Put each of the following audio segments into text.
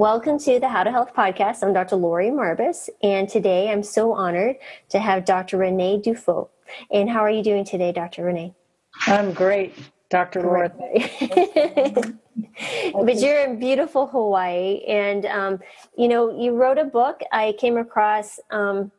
Welcome to the How to Health podcast. I'm Dr. Lori Marbas, and today I'm so honored to have Dr. Renee Dufault. And how are you doing today, Dr. Renee? I'm great, Dr. Laura. but you're in beautiful Hawaii, and um, you know you wrote a book. I came across. Um,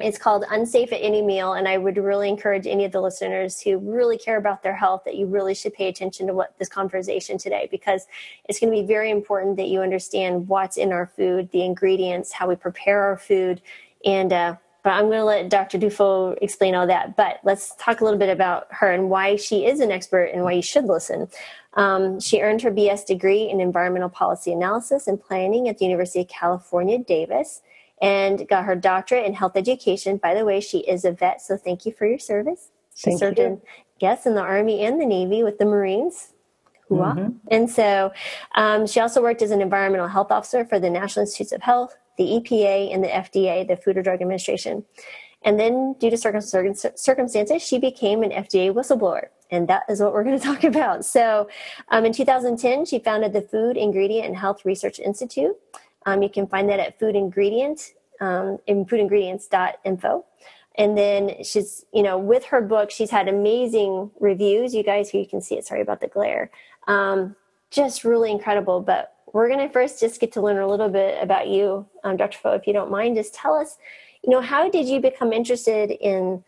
it's called Unsafe at Any Meal, and I would really encourage any of the listeners who really care about their health that you really should pay attention to what this conversation today because it's going to be very important that you understand what's in our food, the ingredients, how we prepare our food, and uh, but I'm going to let Dr. Dufault explain all that. But let's talk a little bit about her and why she is an expert and why you should listen. Um, she earned her BS degree in environmental policy analysis and planning at the University of California, Davis and got her doctorate in health education. By the way, she is a vet, so thank you for your service. She thank served you. in yes in the Army and the Navy with the Marines. Mm-hmm. And so um, she also worked as an environmental health officer for the National Institutes of Health, the EPA, and the FDA, the Food and Drug Administration. And then, due to circumstances, she became an FDA whistleblower. And that is what we're going to talk about. So, um, in 2010, she founded the Food Ingredient and Health Research Institute. Um, you can find that at Food Ingredient um, in foodingredients.info. And then she's, you know, with her book, she's had amazing reviews. You guys, here you can see it. Sorry about the glare. Um, just really incredible. But we're going to first just get to learn a little bit about you, um, Dr. Fo, if you don't mind. Just tell us, you know, how did you become interested in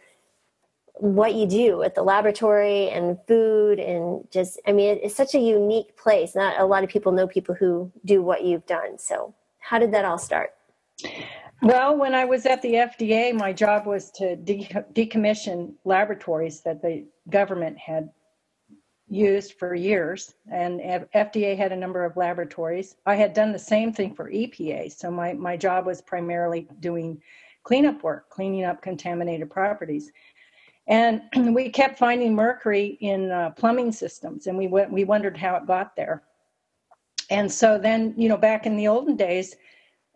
what you do at the laboratory and food and just, I mean, it's such a unique place. Not a lot of people know people who do what you've done. So how did that all start? Well, when I was at the FDA, my job was to de- decommission laboratories that the government had used for years, and FDA had a number of laboratories. I had done the same thing for EPA, so my, my job was primarily doing cleanup work, cleaning up contaminated properties. And we kept finding mercury in uh, plumbing systems, and we went, we wondered how it got there. And so then, you know, back in the olden days,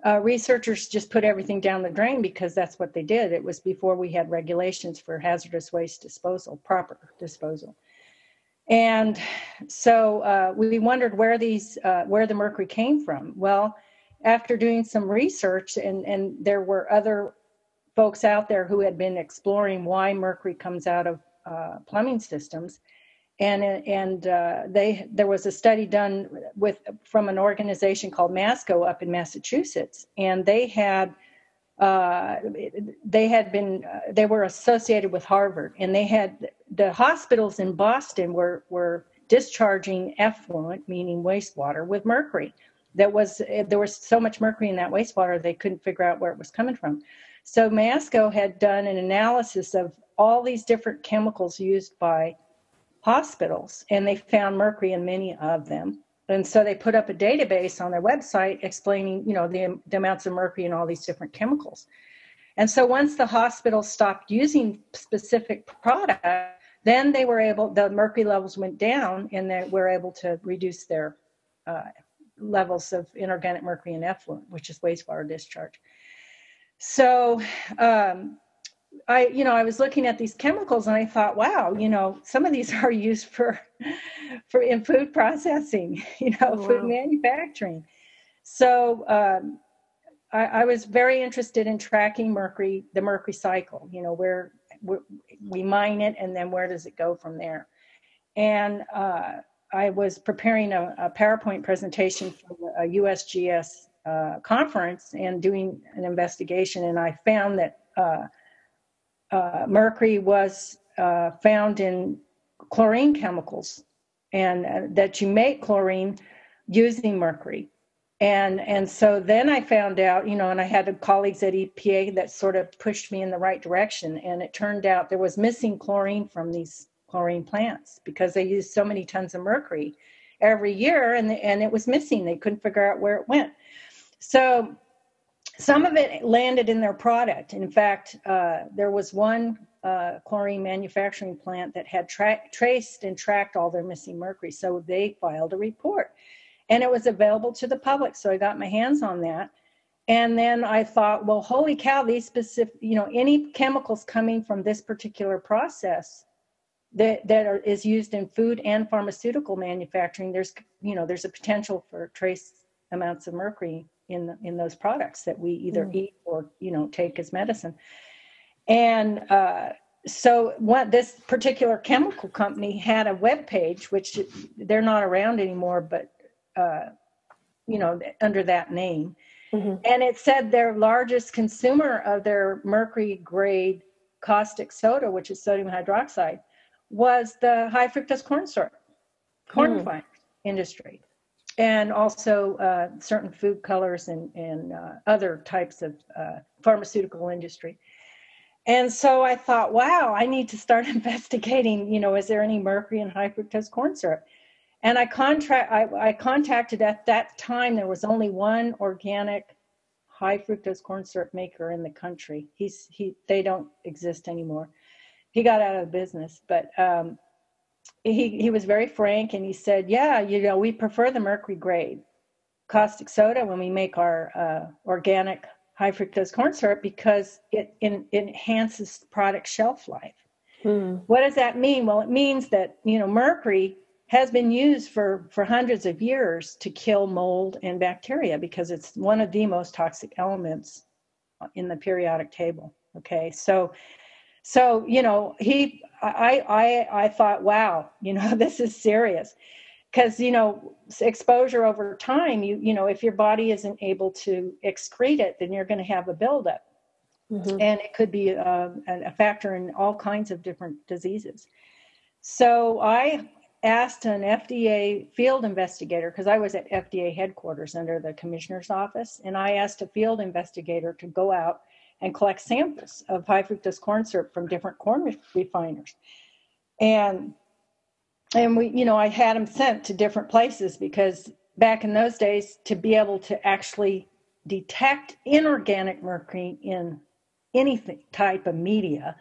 uh, researchers just put everything down the drain because that's what they did. It was before we had regulations for hazardous waste disposal, proper disposal. And so uh, we wondered where these, uh, where the mercury came from. Well, after doing some research, and, and there were other folks out there who had been exploring why mercury comes out of uh, plumbing systems, and and uh, they there was a study done with from an organization called Masco up in Massachusetts, and they had uh, they had been uh, they were associated with Harvard, and they had the hospitals in Boston were were discharging effluent, meaning wastewater, with mercury. That was there was so much mercury in that wastewater they couldn't figure out where it was coming from. So Masco had done an analysis of all these different chemicals used by hospitals and they found mercury in many of them. And so they put up a database on their website explaining you know the, the amounts of mercury in all these different chemicals. And so once the hospital stopped using specific product then they were able the mercury levels went down and they were able to reduce their uh, levels of inorganic mercury in effluent which is wastewater discharge. So um, I, you know, I was looking at these chemicals and I thought, wow, you know, some of these are used for, for in food processing, you know, oh, food manufacturing. So um, I, I, was very interested in tracking mercury, the mercury cycle. You know, where, where we mine it and then where does it go from there? And uh, I was preparing a, a, PowerPoint presentation for a USGS uh, conference and doing an investigation, and I found that. Uh, uh, mercury was uh, found in chlorine chemicals, and uh, that you make chlorine using mercury. And and so then I found out, you know, and I had colleagues at EPA that sort of pushed me in the right direction. And it turned out there was missing chlorine from these chlorine plants because they used so many tons of mercury every year, and and it was missing. They couldn't figure out where it went. So some of it landed in their product. In fact, uh, there was one uh, chlorine manufacturing plant that had tra- traced and tracked all their missing mercury, so they filed a report, and it was available to the public. So I got my hands on that, and then I thought, well, holy cow! These specific, you know, any chemicals coming from this particular process that that are, is used in food and pharmaceutical manufacturing, there's, you know, there's a potential for trace amounts of mercury in in those products that we either mm. eat or you know take as medicine. And uh, so what this particular chemical company had a web page, which they're not around anymore, but uh, you know under that name. Mm-hmm. And it said their largest consumer of their mercury grade caustic soda, which is sodium hydroxide, was the high fructose corn syrup, corn mm. industry and also uh, certain food colors and, and uh, other types of uh, pharmaceutical industry. And so I thought, wow, I need to start investigating. You know, is there any mercury in high fructose corn syrup? And I contract, I, I contacted at that time. There was only one organic high fructose corn syrup maker in the country. He's he. They don't exist anymore. He got out of business, but um, he he was very frank and he said, "Yeah, you know, we prefer the mercury grade caustic soda when we make our uh, organic high fructose corn syrup because it, in, it enhances product shelf life." Hmm. What does that mean? Well, it means that you know mercury has been used for for hundreds of years to kill mold and bacteria because it's one of the most toxic elements in the periodic table. Okay, so so you know he i i i thought wow you know this is serious. Because you know exposure over time you you know if your body isn't able to excrete it then you're going to have a buildup. Mm-hmm. and it could be uh, a, a factor in all kinds of different diseases. So i asked an fda field investigator because i was at fda headquarters under the commissioner's office and i asked a field investigator to go out and collect samples of high fructose corn syrup from different corn refiners. And and we, you know, I had them sent to different places because back in those days, to be able to actually detect inorganic mercury in anything type of media,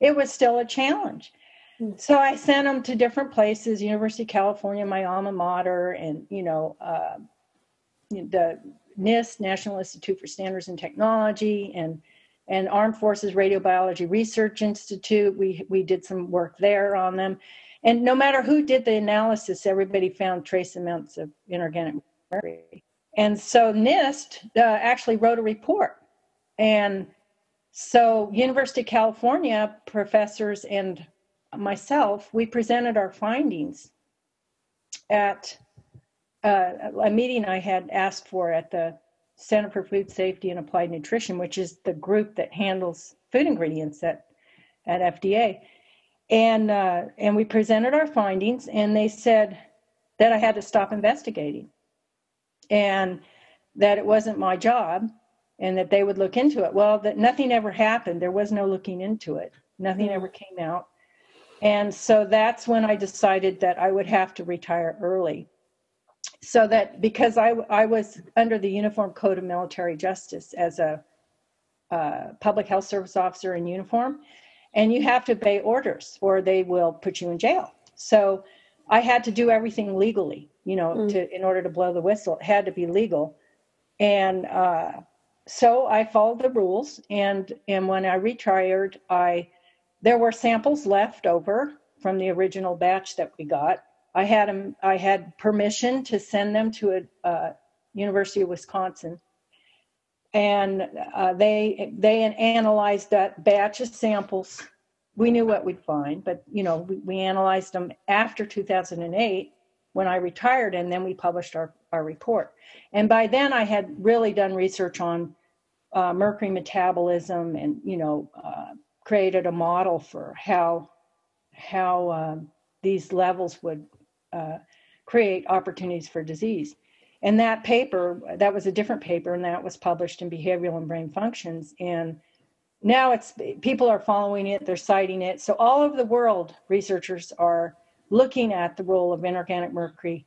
it was still a challenge. Hmm. So I sent them to different places, University of California, my alma mater, and you know, uh, the NIST, National Institute for Standards and Technology, and and Armed Forces Radiobiology Research Institute. We we did some work there on them, and no matter who did the analysis, everybody found trace amounts of inorganic mercury. And so NIST uh, actually wrote a report, and so University of California professors and myself we presented our findings at uh, a meeting I had asked for at the Center for Food Safety and Applied Nutrition, which is the group that handles food ingredients at, at FDA. And, uh, and we presented our findings, and they said that I had to stop investigating and that it wasn't my job and that they would look into it. Well, that nothing ever happened. There was no looking into it, nothing ever came out. And so that's when I decided that I would have to retire early so that because I, I was under the Uniform Code of Military Justice as a uh, public health service officer in uniform, and you have to obey orders or they will put you in jail. So I had to do everything legally, you know, mm. to in order to blow the whistle. It had to be legal, and uh, so I followed the rules. And and when I retired, I there were samples left over from the original batch that we got, I had them. I had permission to send them to a University of Wisconsin, and uh, they they analyzed that batch of samples. We knew what we'd find, but you know we, we analyzed them after 2008 when I retired, and then we published our our report. And by then, I had really done research on uh, mercury metabolism, and you know uh, created a model for how how uh, these levels would uh, create opportunities for disease. And that paper, that was a different paper, and that was published in Behavioral and Brain Functions. And now it's people are following it, they're citing it. So all over the world, researchers are looking at the role of inorganic mercury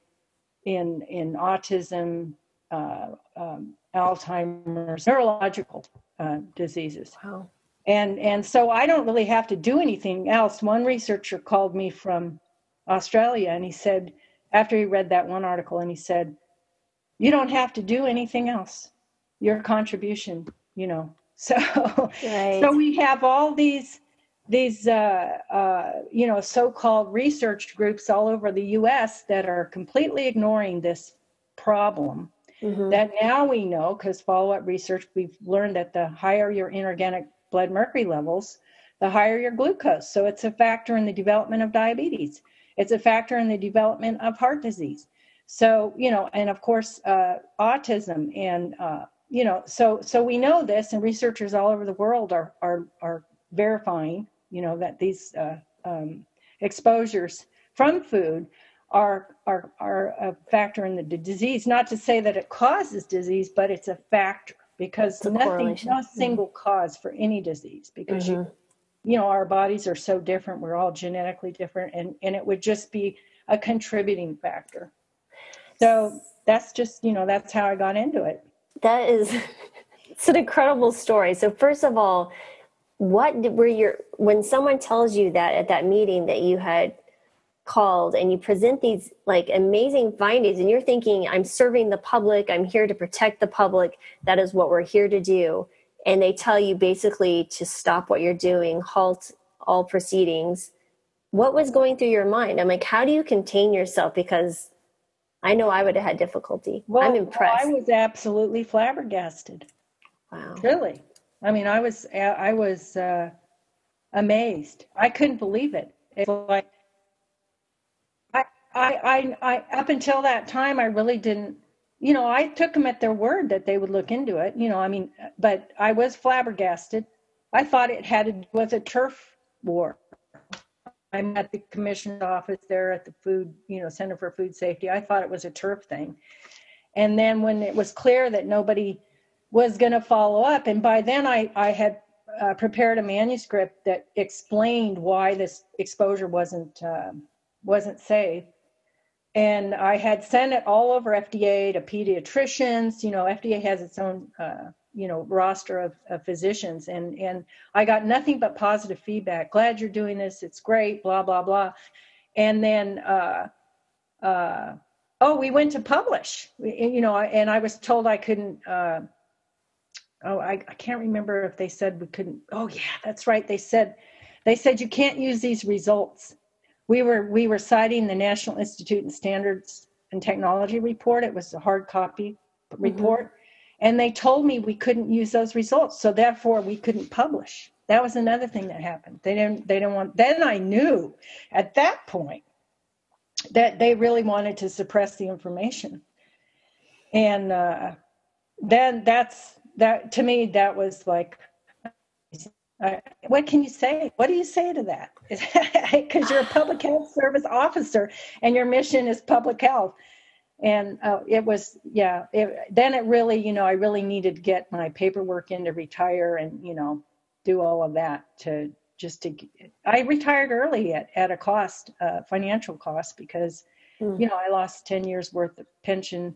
in in autism, uh, um, Alzheimer's, neurological uh, diseases. Wow. And and so I don't really have to do anything else. One researcher called me from Australia. And he said, after he read that one article, and he said, You don't have to do anything else. Your contribution, you know. So, right. so we have all these these uh, uh, you know so-called research groups all over the U.S. that are completely ignoring this problem, Mm-hmm. That now we know, because follow up research, we've learned that the higher your inorganic blood mercury levels, the higher your glucose. So it's a factor in the development of diabetes. It's a factor in the development of heart disease. So, you know, and of course, uh, autism and, uh, you know, so so we know this, and researchers all over the world are are are verifying, you know, that these uh, um, exposures from food are are are a factor in the disease. Not to say that it causes disease, but it's a factor because nothing, no single cause for any disease because mm-hmm. you you know our bodies are so different. We're all genetically different, and and it would just be a contributing factor. So that's just you know that's how I got into it. That is, it's an incredible story. So first of all, what were your when someone tells you that at that meeting that you had called and you present these like amazing findings and you're thinking i'm serving the public i'm here to protect the public that is what we're here to do and they tell you basically to stop what you're doing halt all proceedings. What was going through your mind? I'm like how do you contain yourself? Because i know i would have had difficulty. Well, i'm impressed well, i was absolutely flabbergasted. Wow. Really? I mean i was i was uh, amazed. I couldn't believe it. It's like I, I, I, up until that time, I really didn't, you know, I took them at their word that they would look into it, you know, I mean, but I was flabbergasted. I thought it had to with a turf war. I'm at the commissioner's office there at the food, you know, Center for Food Safety. I thought it was a turf thing. And then when it was clear that nobody was going to follow up, and by then I, I had uh, prepared a manuscript that explained why this exposure wasn't uh, wasn't safe and I had sent it all over FDA to pediatricians. You know, FDA has its own, uh, you know, roster of, of, physicians, and and I got nothing but positive feedback. Glad you're doing this. It's great. Blah blah blah. And then, uh, uh, oh, we went to publish. You know, and I was told I couldn't. Uh, oh, I, I can't remember if they said we couldn't. Oh yeah, that's right. They said they said you can't use these results we were we were citing the National Institute of Standards and Technology report. It was a hard copy mm-hmm. report, mm-hmm. and they told me we couldn't use those results, so therefore we couldn't publish. That was another thing that happened. They didn't they didn't want. Then I knew at that point that they really wanted to suppress the information, and uh, then that's that to me that was like uh, what can you say? What do you say to that? Because you're a public health service officer and your mission is public health. And uh, it was, yeah, it, then it really, you know, I really needed to get my paperwork in to retire and, you know, do all of that to just to, I retired early at, at a cost, uh, financial cost, because, mm. you know, I lost 10 years worth of pension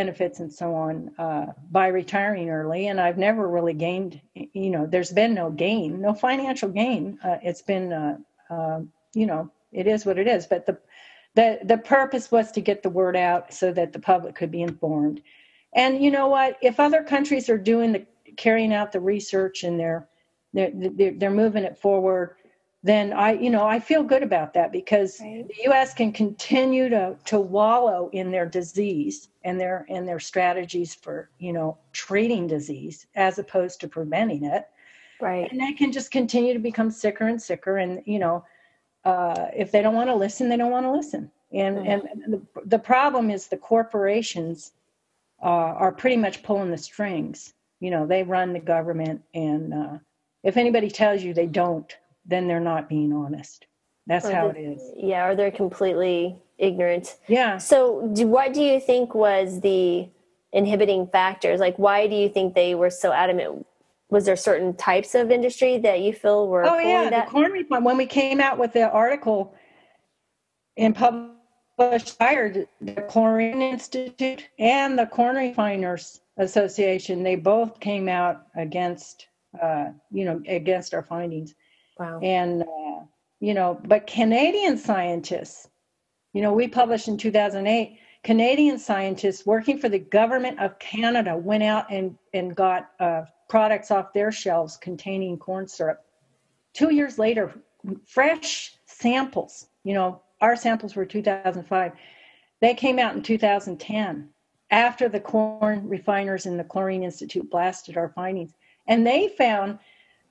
benefits and so on uh, by retiring early. And I've never really gained, you know, there's been no gain, no financial gain. Uh, it's been, uh, um, you know, it is what it is. But the, the, the purpose was to get the word out so that the public could be informed. And you know what? If other countries are doing the carrying out the research and they're they're, they're, they're moving it forward, then I, you know, I feel good about that because right. the U.S. can continue to to wallow in their disease and their and their strategies for, you know, treating disease as opposed to preventing it. Right. And they can just continue to become sicker and sicker. And you know, uh, if they don't want to listen, they don't want to listen. And right. and the, the problem is the corporations uh, are pretty much pulling the strings. You know, they run the government, and uh, if anybody tells you they don't, then they're not being honest. That's or how it is. Yeah, or they're completely ignorant. Yeah. So, do, what do you think was the inhibiting factors? Like, why do you think they were so adamant? Was there certain types of industry that you feel were? Oh yeah, that? the corn refinery. When we came out with the article in published hired the Chlorine Institute and the Corn Refiners Association, they both came out against, uh, you know, against our findings. Wow. And, uh, you know, but Canadian scientists, you know, we published in 2008, Canadian scientists working for the government of Canada went out and, and got uh, products off their shelves containing corn syrup. Two years later, fresh samples, you know, our samples were 2005. They came out in 2010 after the corn refiners and the Chlorine Institute blasted our findings. And they found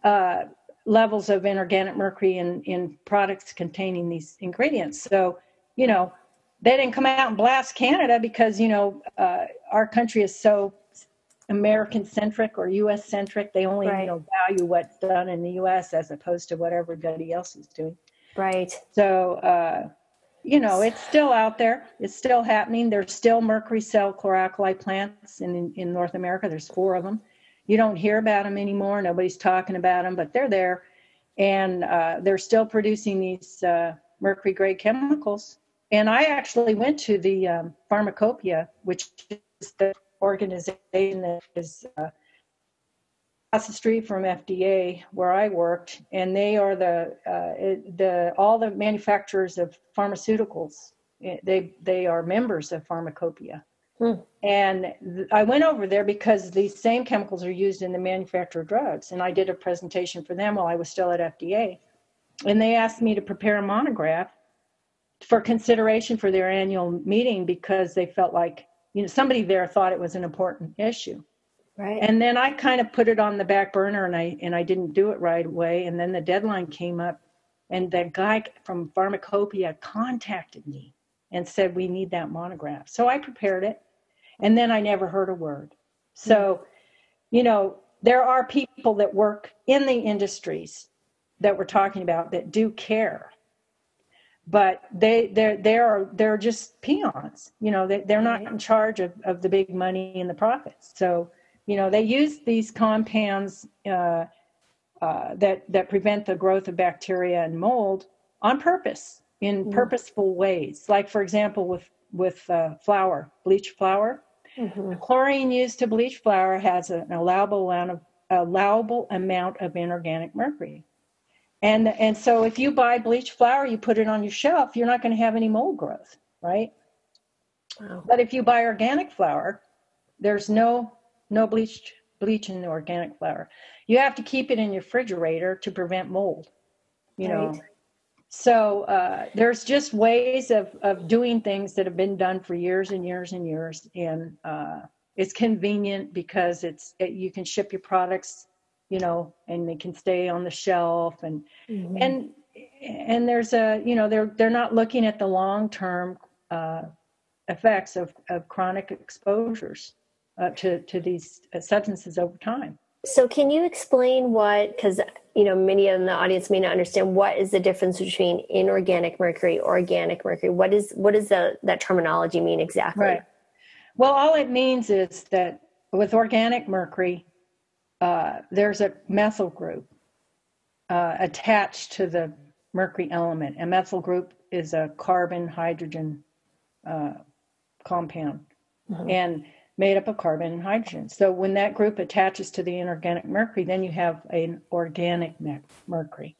uh, levels of inorganic mercury in, in products containing these ingredients. So, you know, they didn't come out and blast Canada because, you know, uh, our country is so American centric or US centric. They only, right. you know, value what's done in the US as opposed to what everybody else is doing. Right. So, uh, you know, it's still out there. It's still happening. There's still mercury cell chloralkali plants in, in North America. There's four of them. You don't hear about them anymore. Nobody's talking about them, but they're there. And uh, they're still producing these uh, mercury grade chemicals. And I actually went to the um, Pharmacopoeia, which is the organization that is uh, across the street from FDA where I worked, and they are the uh, the all the manufacturers of pharmaceuticals. They they are members of Pharmacopoeia. Hmm. And th- I went over there because these same chemicals are used in the manufacture of drugs. And I did a presentation for them while I was still at FDA. And they asked me to prepare a monograph for consideration for their annual meeting because they felt like, you know, somebody there thought it was an important issue. Right. And then I kind of put it on the back burner and I and I didn't do it right away. And then the deadline came up and the guy from Pharmacopoeia contacted me and said we need that monograph. So I prepared it and then I never heard a word. So, you know, there are people that work in the industries that we're talking about that do care but they they're they're they're just peons you know they, they're not in charge of, of the big money and the profits so you know, they use these compounds uh, uh, that that prevent the growth of bacteria and mold on purpose in mm. purposeful ways. Like, for example, with with uh, flour, bleach flour, mm-hmm. the chlorine used to bleach flour has an allowable amount of allowable amount of inorganic mercury. And and so if you buy bleach flour, you put it on your shelf, you're not going to have any mold growth, right? Wow. But if you buy organic flour, there's no no bleach bleach in the organic flour. You have to keep it in your refrigerator to prevent mold. You right. know. So uh, there's just ways of, of doing things that have been done for years and years and years, and uh, it's convenient because it's it, you can ship your products, you know, and they can stay on the shelf, and mm-hmm. and and there's a you know they're they're not looking at the long term uh, effects of, of chronic exposures uh, to to these uh, substances over time. So, can you explain what? Because you know, many in the audience may not understand what is the difference between inorganic mercury, organic mercury. What is what does the, that terminology mean exactly? Right. Well, all it means is that with organic mercury, uh, there's a methyl group uh, attached to the mercury element. A methyl group is a carbon hydrogen uh, compound, mm-hmm. and made up of carbon and hydrogen. So when that group attaches to the inorganic mercury, then you have an organic mercury.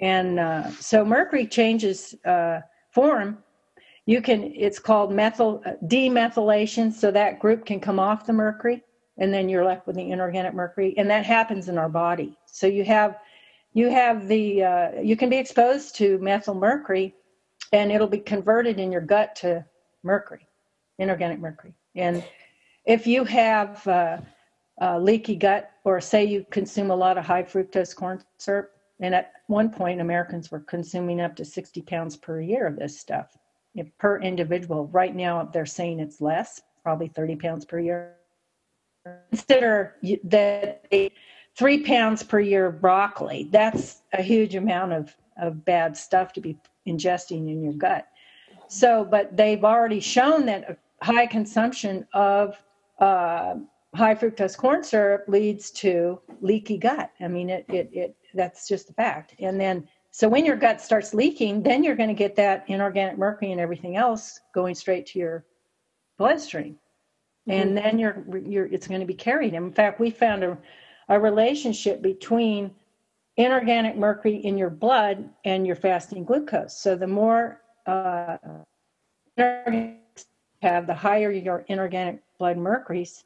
And uh, so mercury changes uh, form. You can, it's called methyl uh, demethylation. So that group can come off the mercury, and then you're left with the inorganic mercury. And that happens in our body. So you have, you have the, uh, you can be exposed to methyl mercury, and it'll be converted in your gut to mercury, inorganic mercury. And if you have uh, uh, leaky gut, or say you consume a lot of high fructose corn syrup, and at one point Americans were consuming up to 60 pounds per year of this stuff if, per individual. Right now they're saying it's less, probably 30 pounds per year. Consider that three pounds per year of broccoli. That's a huge amount of, of bad stuff to be ingesting in your gut. So, but they've already shown that a high consumption of uh, high fructose corn syrup leads to leaky gut. I mean, it, it, it, that's just a fact. And then, so when your gut starts leaking, then you're going to get that inorganic mercury and everything else going straight to your bloodstream. Mm-hmm. And then you're, you're, it's going to be carried. In fact, we found a, a relationship between inorganic mercury in your blood and your fasting glucose. So the more uh, have, the higher your inorganic blood mercury's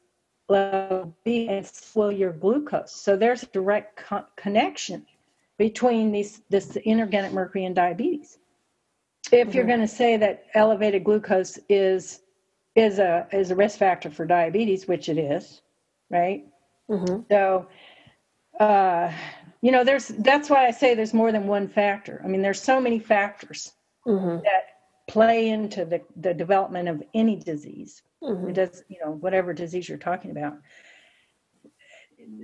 level be and slow your glucose. So there's a direct co- connection between these this inorganic mercury and diabetes. If mm-hmm. you're going to say that elevated glucose is is a is a risk factor for diabetes, which it is, right? Mm-hmm. So, uh, you know, there's that's why I say there's more than one factor. I mean, there's so many factors mm-hmm. that play into the the development of any disease. Mm-hmm. It does, you know, whatever disease you're talking about.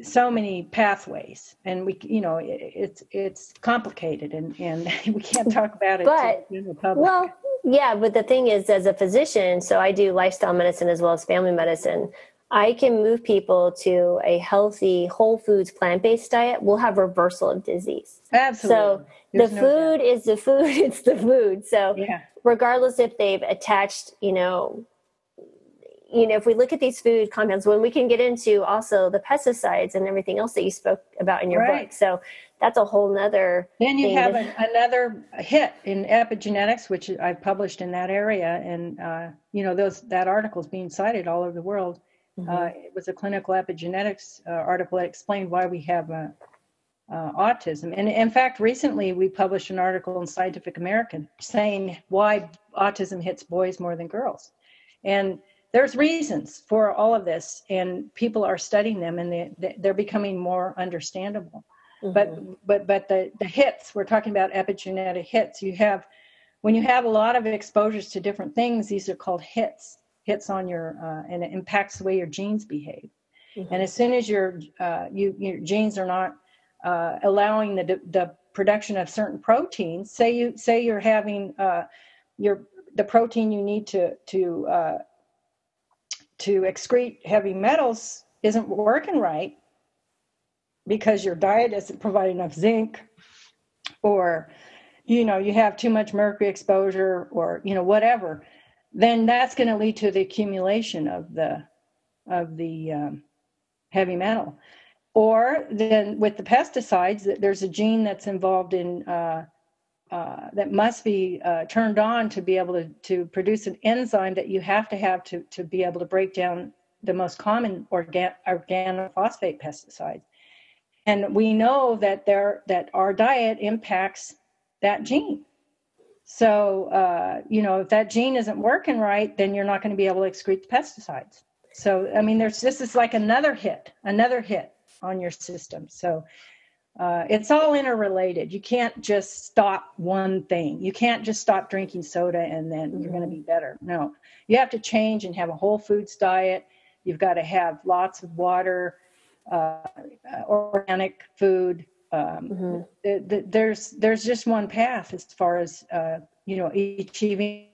So many pathways, and we, you know, it, it's it's complicated, and and we can't talk about it. But well, yeah, but the thing is, as a physician, so I do lifestyle medicine as well as family medicine. I can move people to a healthy, whole foods, plant based diet. We'll have reversal of disease. Absolutely. So There's the no food doubt. is the food. It's the food. So yeah. regardless if they've attached, you know, you know, if we look at these food compounds, when we can get into also the pesticides and everything else that you spoke about in your right. book. So that's a whole nother. Then you have an, another hit in epigenetics, which I've published in that area, and uh, you know those that article is being cited all over the world. Mm-hmm. Uh, it was a clinical epigenetics uh, article that explained why we have uh, uh, autism, and in fact, recently we published an article in Scientific American saying why autism hits boys more than girls, and there's reasons for all of this, and people are studying them, and they, they're becoming more understandable. Mm-hmm. But but but the the hits we're talking about epigenetic hits. You have when you have a lot of exposures to different things, these are called hits. Hits on your uh, and it impacts the way your genes behave. Mm-hmm. And as soon as your uh, you, your genes are not uh, allowing the the production of certain proteins, say you say you're having uh, your the protein you need to to uh, to excrete heavy metals isn't working right, because your diet doesn't provide enough zinc or you know you have too much mercury exposure or you know whatever then that's going to lead to the accumulation of the of the um, heavy metal. Or then with the pesticides that there's a gene that's involved in uh, uh, that must be uh, turned on to be able to, to produce an enzyme that you have to have to, to be able to break down the most common organ, organophosphate pesticides. And we know that there that our diet impacts that gene so uh, you know if that gene isn't working right then you're not going to be able to excrete the pesticides. So i mean there's this is like another hit another hit on your system. So uh, it's all interrelated. You can't just stop one thing. You can't just stop drinking soda and then mm-hmm. you're going to be better. No. You have to change and have a whole foods diet. You've got to have lots of water uh, organic food. Um, mm-hmm. the, the, there's there's just one path as far as uh, you know achieving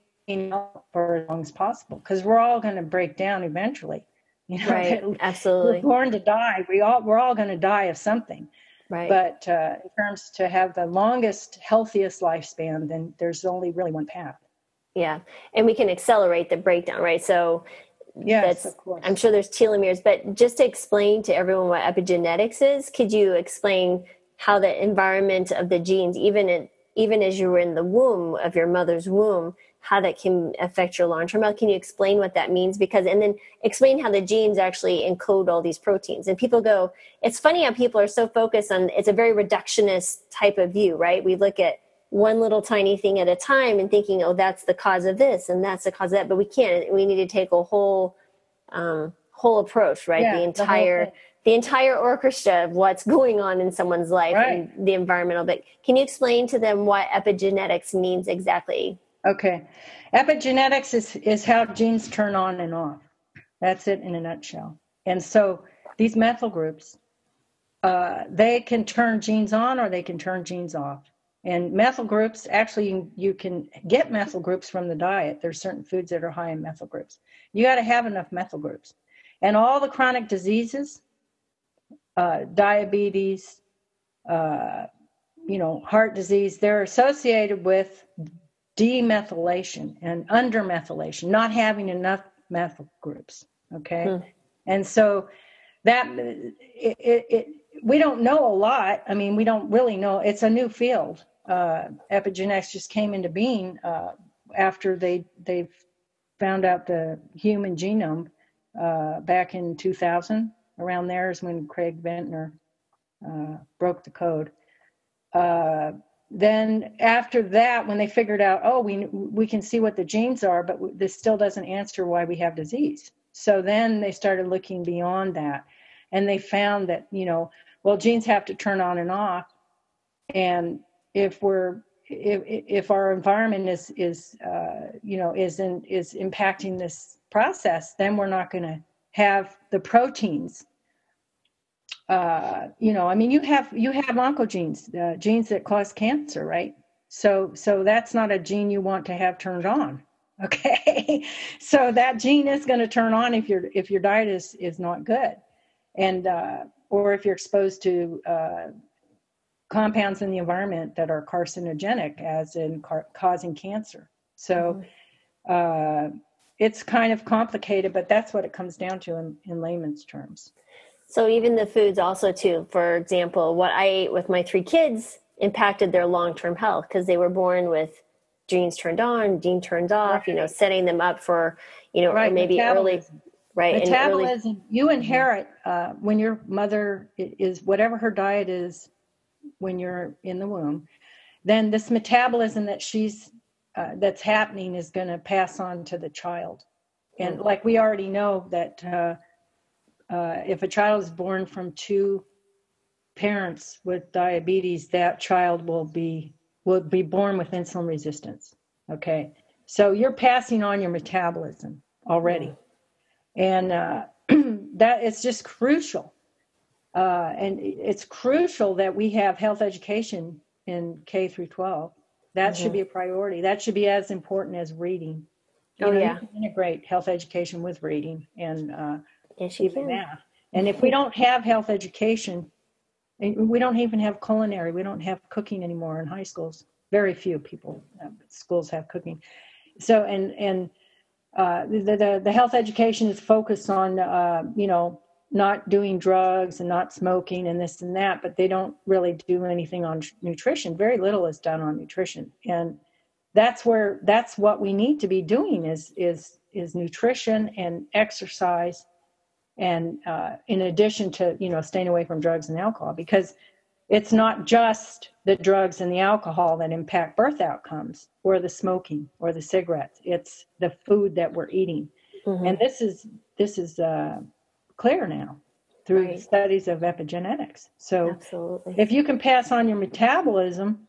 for as long as possible because we're all going to break down eventually. You know, right, absolutely. We're born to die. We all we're all going to die of something. Right. But uh, in terms to have the longest, healthiest lifespan, then there's only really one path. Yeah, and we can accelerate the breakdown, right? So Yes, that's, of course. I'm sure there's telomeres, but just to explain to everyone what epigenetics is, could you explain how the environment of the genes, even in, even as you were in the womb of your mother's womb, how that can affect your long-term health? Can you explain what that means? Because and then explain how the genes actually encode all these proteins. And people go, it's funny how people are so focused on. It's a very reductionist type of view, right? We look at one little tiny thing at a time and thinking, oh, that's the cause of this and that's the cause of that. But we can't. We need to take a whole um, whole approach, right? Yeah, the entire the, the, entire orchestra of what's going on in someone's life right. and the environmental. But can you explain to them what epigenetics means exactly? Okay, epigenetics is is how genes turn on and off. That's it in a nutshell. And so these methyl groups, uh, they can turn genes on or they can turn genes off. And methyl groups, actually, you, you can get methyl groups from the diet. There's certain foods that are high in methyl groups. You got to have enough methyl groups. And all the chronic diseases, uh, diabetes, uh, you know, heart disease, they're associated with demethylation and undermethylation, not having enough methyl groups. Okay. Hmm. And so that it, it, it, we don't know a lot. I mean, we don't really know. It's a new field uh, epigenetics just came into being uh, after they they found out the human genome uh, back in 2000. Around there is when Craig Venter uh, broke the code. Uh, then after that, when they figured out, oh, we we can see what the genes are, but this still doesn't answer why we have disease. So then they started looking beyond that, and they found that you know, well, genes have to turn on and off, and if we're if if our environment is is uh, you know is in, is impacting this process, then we're not going to have the proteins uh, you know, I mean, you have you have oncogenes, uh, genes that cause cancer, right? So so that's not a gene you want to have turned on. Okay, so that gene is going to turn on if your if your diet is is not good, and uh, or if you're exposed to uh, compounds in the environment that are carcinogenic, as in car- causing cancer. So. Mm-hmm. Uh, it's kind of complicated, but that's what it comes down to in, in layman's terms. So even the foods also too, for example, what I ate with my three kids impacted their long-term health because they were born with genes turned on, gene turned off, right. you know, setting them up for, you know, right. maybe early right metabolism early, you inherit uh, when your mother is whatever her diet is when you're in the womb then this metabolism that she's uh, that's happening is going to pass on to the child and mm-hmm. like we already know that uh, uh, if a child is born from two parents with diabetes, that child will be will be born with insulin resistance. Okay, so you're passing on your metabolism already, and uh, that is just crucial. Uh, and it's crucial that we have health education in K through 12. That mm-hmm. should be a priority. That should be as important as reading. You oh know, yeah. integrate health education with reading and uh, Yes, even math. And if we don't have health education, we don't even have culinary. We don't have cooking anymore in high schools. Very few people uh, schools have cooking. So and and uh, the, the the health education is focused on uh, you know not doing drugs and not smoking and this and that, but they don't really do anything on nutrition. Very little is done on nutrition, and that's where that's what we need to be doing is is is nutrition and exercise and uh, in addition to you know staying away from drugs and alcohol because it's not just the drugs and the alcohol that impact birth outcomes or the smoking or the cigarettes it's the food that we're eating mm-hmm. and this is this is uh, clear now through right. studies of epigenetics so Absolutely. if you can pass on your metabolism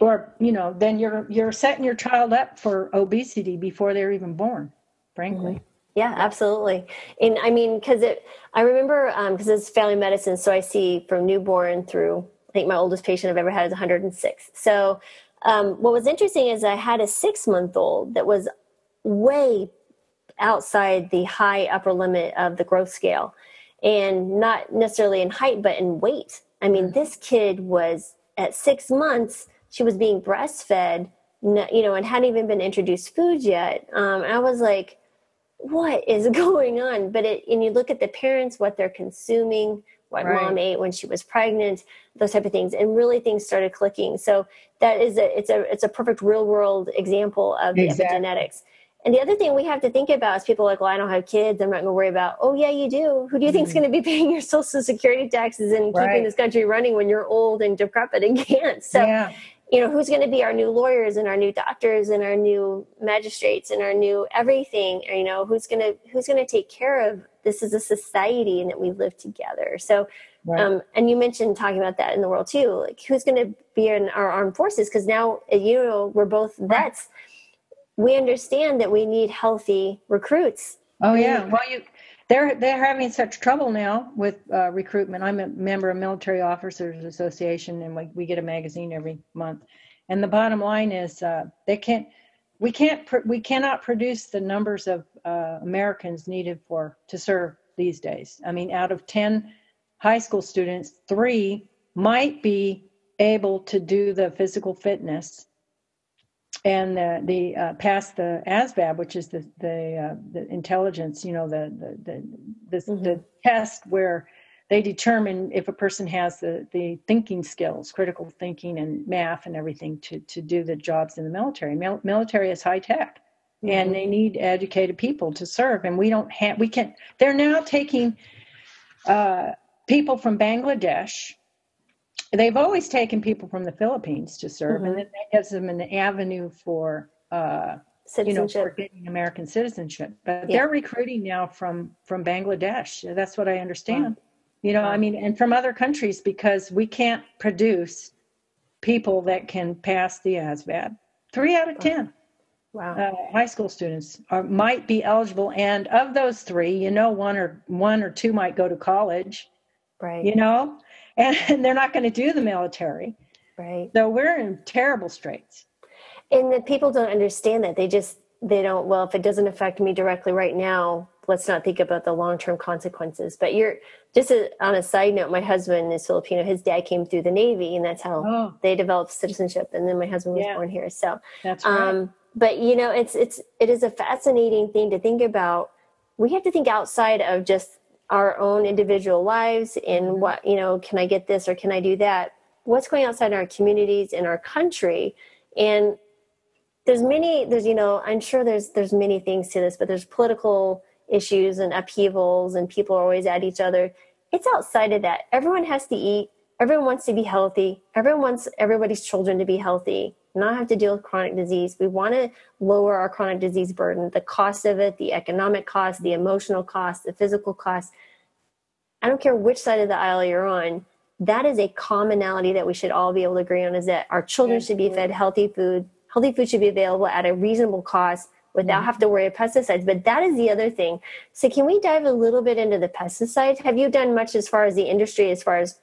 or you know then you're you're setting your child up for obesity before they're even born frankly mm-hmm. Yeah, absolutely. And I mean, because it, I remember because um, it's family medicine, so I see from newborn through. I think my oldest patient I've ever had is 106. So, um, what was interesting is I had a six month old that was way outside the high upper limit of the growth scale, and not necessarily in height, but in weight. I mean, mm-hmm. this kid was at six months. She was being breastfed, you know, and hadn't even been introduced food yet. Um, I was like what is going on? But it, and you look at the parents, what they're consuming, what right. mom ate when she was pregnant, those type of things, and really things started clicking. So that is a it's a it's a perfect real world example of the exactly. epigenetics. And the other thing we have to think about is people like, well, I don't have kids. I'm not going to worry about. Oh yeah, you do. Who do you think is mm-hmm. going to be paying your social security taxes and right. keeping this country running when you're old and decrepit and can't? So yeah you know who's going to be our new lawyers and our new doctors and our new magistrates and our new everything you know who's going to who's going to take care of this as a society and that we live together so right. um, and you mentioned talking about that in the world too like who's going to be in our armed forces because now you know we're both vets we understand that we need healthy recruits oh yeah well you they're they're having such trouble now with uh, recruitment. I'm a member of Military Officers Association, and we, we get a magazine every month. And the bottom line is uh, they can't we can't pr- we cannot produce the numbers of uh, Americans needed for to serve these days. I mean, out of ten high school students, three might be able to do the physical fitness and the, the uh, pass the ASVAB, which is the the, uh, the intelligence, you know, the the the, the, mm-hmm. the, test where they determine if a person has the, the thinking skills, critical thinking and math and everything to, to do the jobs in the military. Mil- military is high tech mm-hmm. and they need educated people to serve. And we don't have, we can, they're now taking uh, people from Bangladesh they've always taken people from the Philippines to serve, mm-hmm. and then that gives them an avenue for uh, you know for getting American citizenship. But yeah. they're recruiting now from from Bangladesh. That's what I understand. Wow. You know, wow. I mean, and from other countries because we can't produce people that can pass the ASVAB. Three out of ten. Wow. Uh, high school students are, might be eligible, and of those three, you know, one or one or two might go to college. Right. You know, and, and they're not going to do the military. Right. So we're in terrible straits. And the people don't understand that. They just they don't. Well, if it doesn't affect me directly right now, let's not think about the long term consequences. But you're just a, on a side note. My husband is Filipino. His dad came through the Navy, and that's how oh. they developed citizenship. And then my husband was yeah. born here. So that's right. Um, but you know, it's it's it is a fascinating thing to think about. We have to think outside of just our own individual lives and mm-hmm. what you know can i get this or can i do that? What's going outside our communities in our country? And there's many there's you know i'm sure there's there's many things to this but there's political issues and upheavals and people are always at each other. It's outside of that. Everyone has to eat. Everyone wants to be healthy. Everyone wants everybody's children to be healthy not have to deal with chronic disease. We want to lower our chronic disease burden, the cost of it, the economic cost, the emotional cost, the physical cost. I don't care which side of the aisle you're on. That is a commonality that we should all be able to agree on is that our children should be fed healthy food. Healthy food should be available at a reasonable cost without mm-hmm. have to worry about pesticides. But that is the other thing. So can we dive a little bit into the pesticides? Have you done much as far as the industry, as far as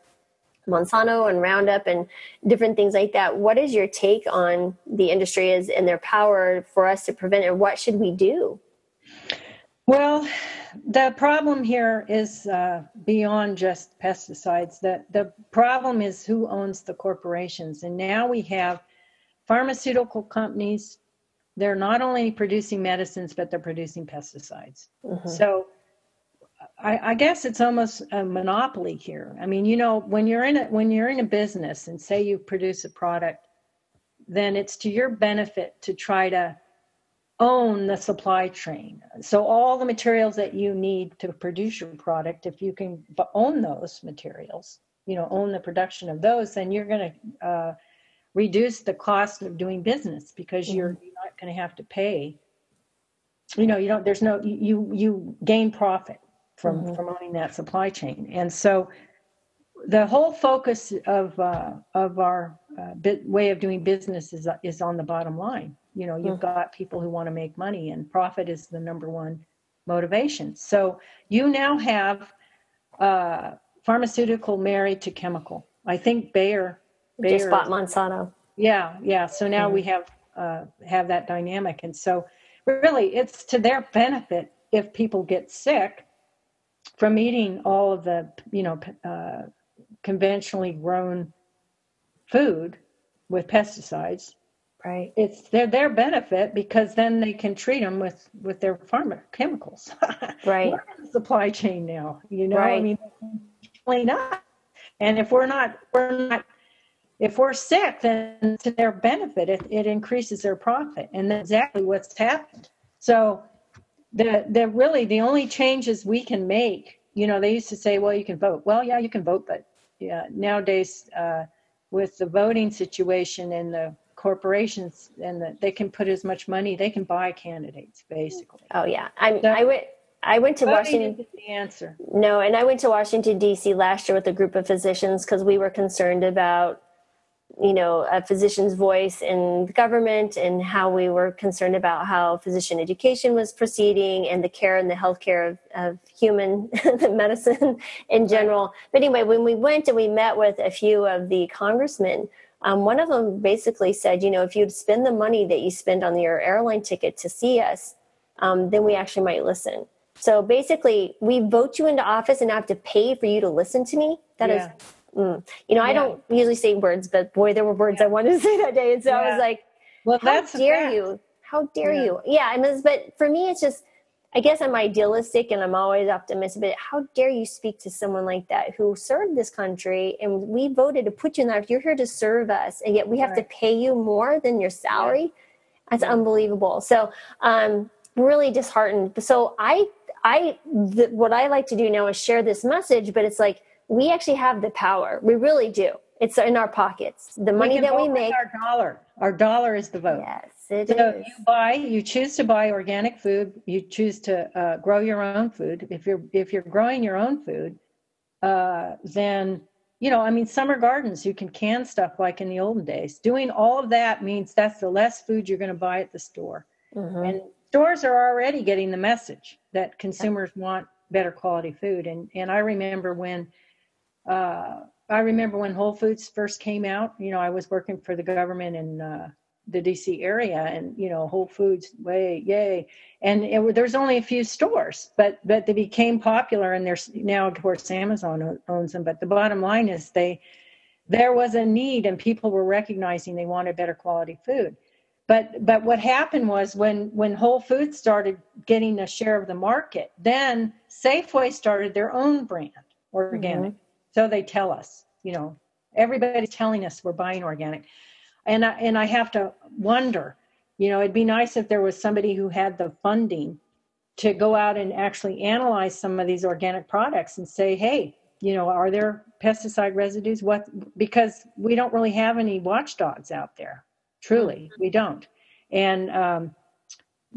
Monsanto and Roundup and different things like that. What is your take on the industry is and their power for us to prevent it? What should we do? Well, the problem here is uh, beyond just pesticides. The, the problem is who owns the corporations. And now we have pharmaceutical companies. They're not only producing medicines, but they're producing pesticides. Mm-hmm. So I, I, guess it's almost a monopoly here. I mean, you know, when you're in a when you're in a business and say you produce a product, then it's to your benefit to try to own the supply chain. So all the materials that you need to produce your product, if you can own those materials, you know, own the production of those, then you're going to uh, reduce the cost of doing business because mm-hmm. you're, you're not going to have to pay. You know, you don't. There's no. You you gain profit from mm-hmm. from owning that supply chain. And so the whole focus of uh, of our uh, bit, way of doing business is is on the bottom line. You know, you've mm-hmm. got people who want to make money, and profit is the number one motivation. So you now have uh, pharmaceutical married to chemical. I think Bayer, Bayer just bought Monsanto. Yeah, yeah. So now mm-hmm. we have uh, have that dynamic, and so really, it's to their benefit if people get sick from eating all of the you know uh, conventionally grown food with pesticides right. it's their their benefit because then they can treat them with with their pharma chemicals. Right. The supply chain now you know? Right. i mean clean up. And if we're not we're not if we're sick then to their benefit. It, it increases their profit. And that's exactly what's happened. So the the really the only changes we can make you know they used to say well you can vote well yeah you can vote but yeah nowadays uh, with the voting situation and the corporations and the, they can put as much money they can buy candidates basically oh yeah i so, i went I went to Washington. The answer. No, and I went to Washington D.C. last year with a group of physicians because we were concerned about you know a physician's voice in government and how we were concerned about how physician education was proceeding and the care and the healthcare of, of human medicine in general. But anyway when we went and we met with a few of the congressmen um, one of them basically said you know if you'd spend the money that you spend on your airline ticket to see us um, then we actually might listen. So basically we vote you into office and i have to pay for you to listen to me? That yeah. is mm. you know, yeah. I don't usually say words, but boy, there were words yeah. I wanted to say that day. And so yeah. I was like, well, how dare you? How dare you? Yeah. I mean, but for me, it's just, I guess I'm idealistic and I'm always optimistic, but how dare you speak to someone like that who served this country and we voted to put you in that. You're here to serve us and yet we have right. to pay you more than your salary. That's unbelievable. So, um, really disheartened. So I, I, the, what I like to do now is share this message, but it's like, we actually have the power. We really do. It's in our pockets. The money we that we make. Our dollar. Our dollar is the vote. Yes, it so is. you buy. You choose to buy organic food. You choose to uh, grow your own food. If you're if you're growing your own food, uh, then you know. I mean, summer gardens. You can can stuff like in the olden days. Doing all of that means that's the less food you're going to buy at the store. Mm-hmm. And stores are already getting the message that consumers want better quality food. And and I remember when uh, I remember when Whole Foods first came out. You know, I was working for the government in uh, the DC area, and you know, Whole Foods, way, yay! And it, there's only a few stores, but but they became popular, and there's now, of course, Amazon owns them. But the bottom line is they there was a need, and people were recognizing they wanted better quality food. But but what happened was when when Whole Foods started getting a share of the market, then Safeway started their own brand, organic. Mm-hmm. So they tell us, you know, everybody's telling us we're buying organic, and I, and I have to wonder, you know, it'd be nice if there was somebody who had the funding to go out and actually analyze some of these organic products and say, hey, you know, are there pesticide residues? What because we don't really have any watchdogs out there Truly, we don't. And um,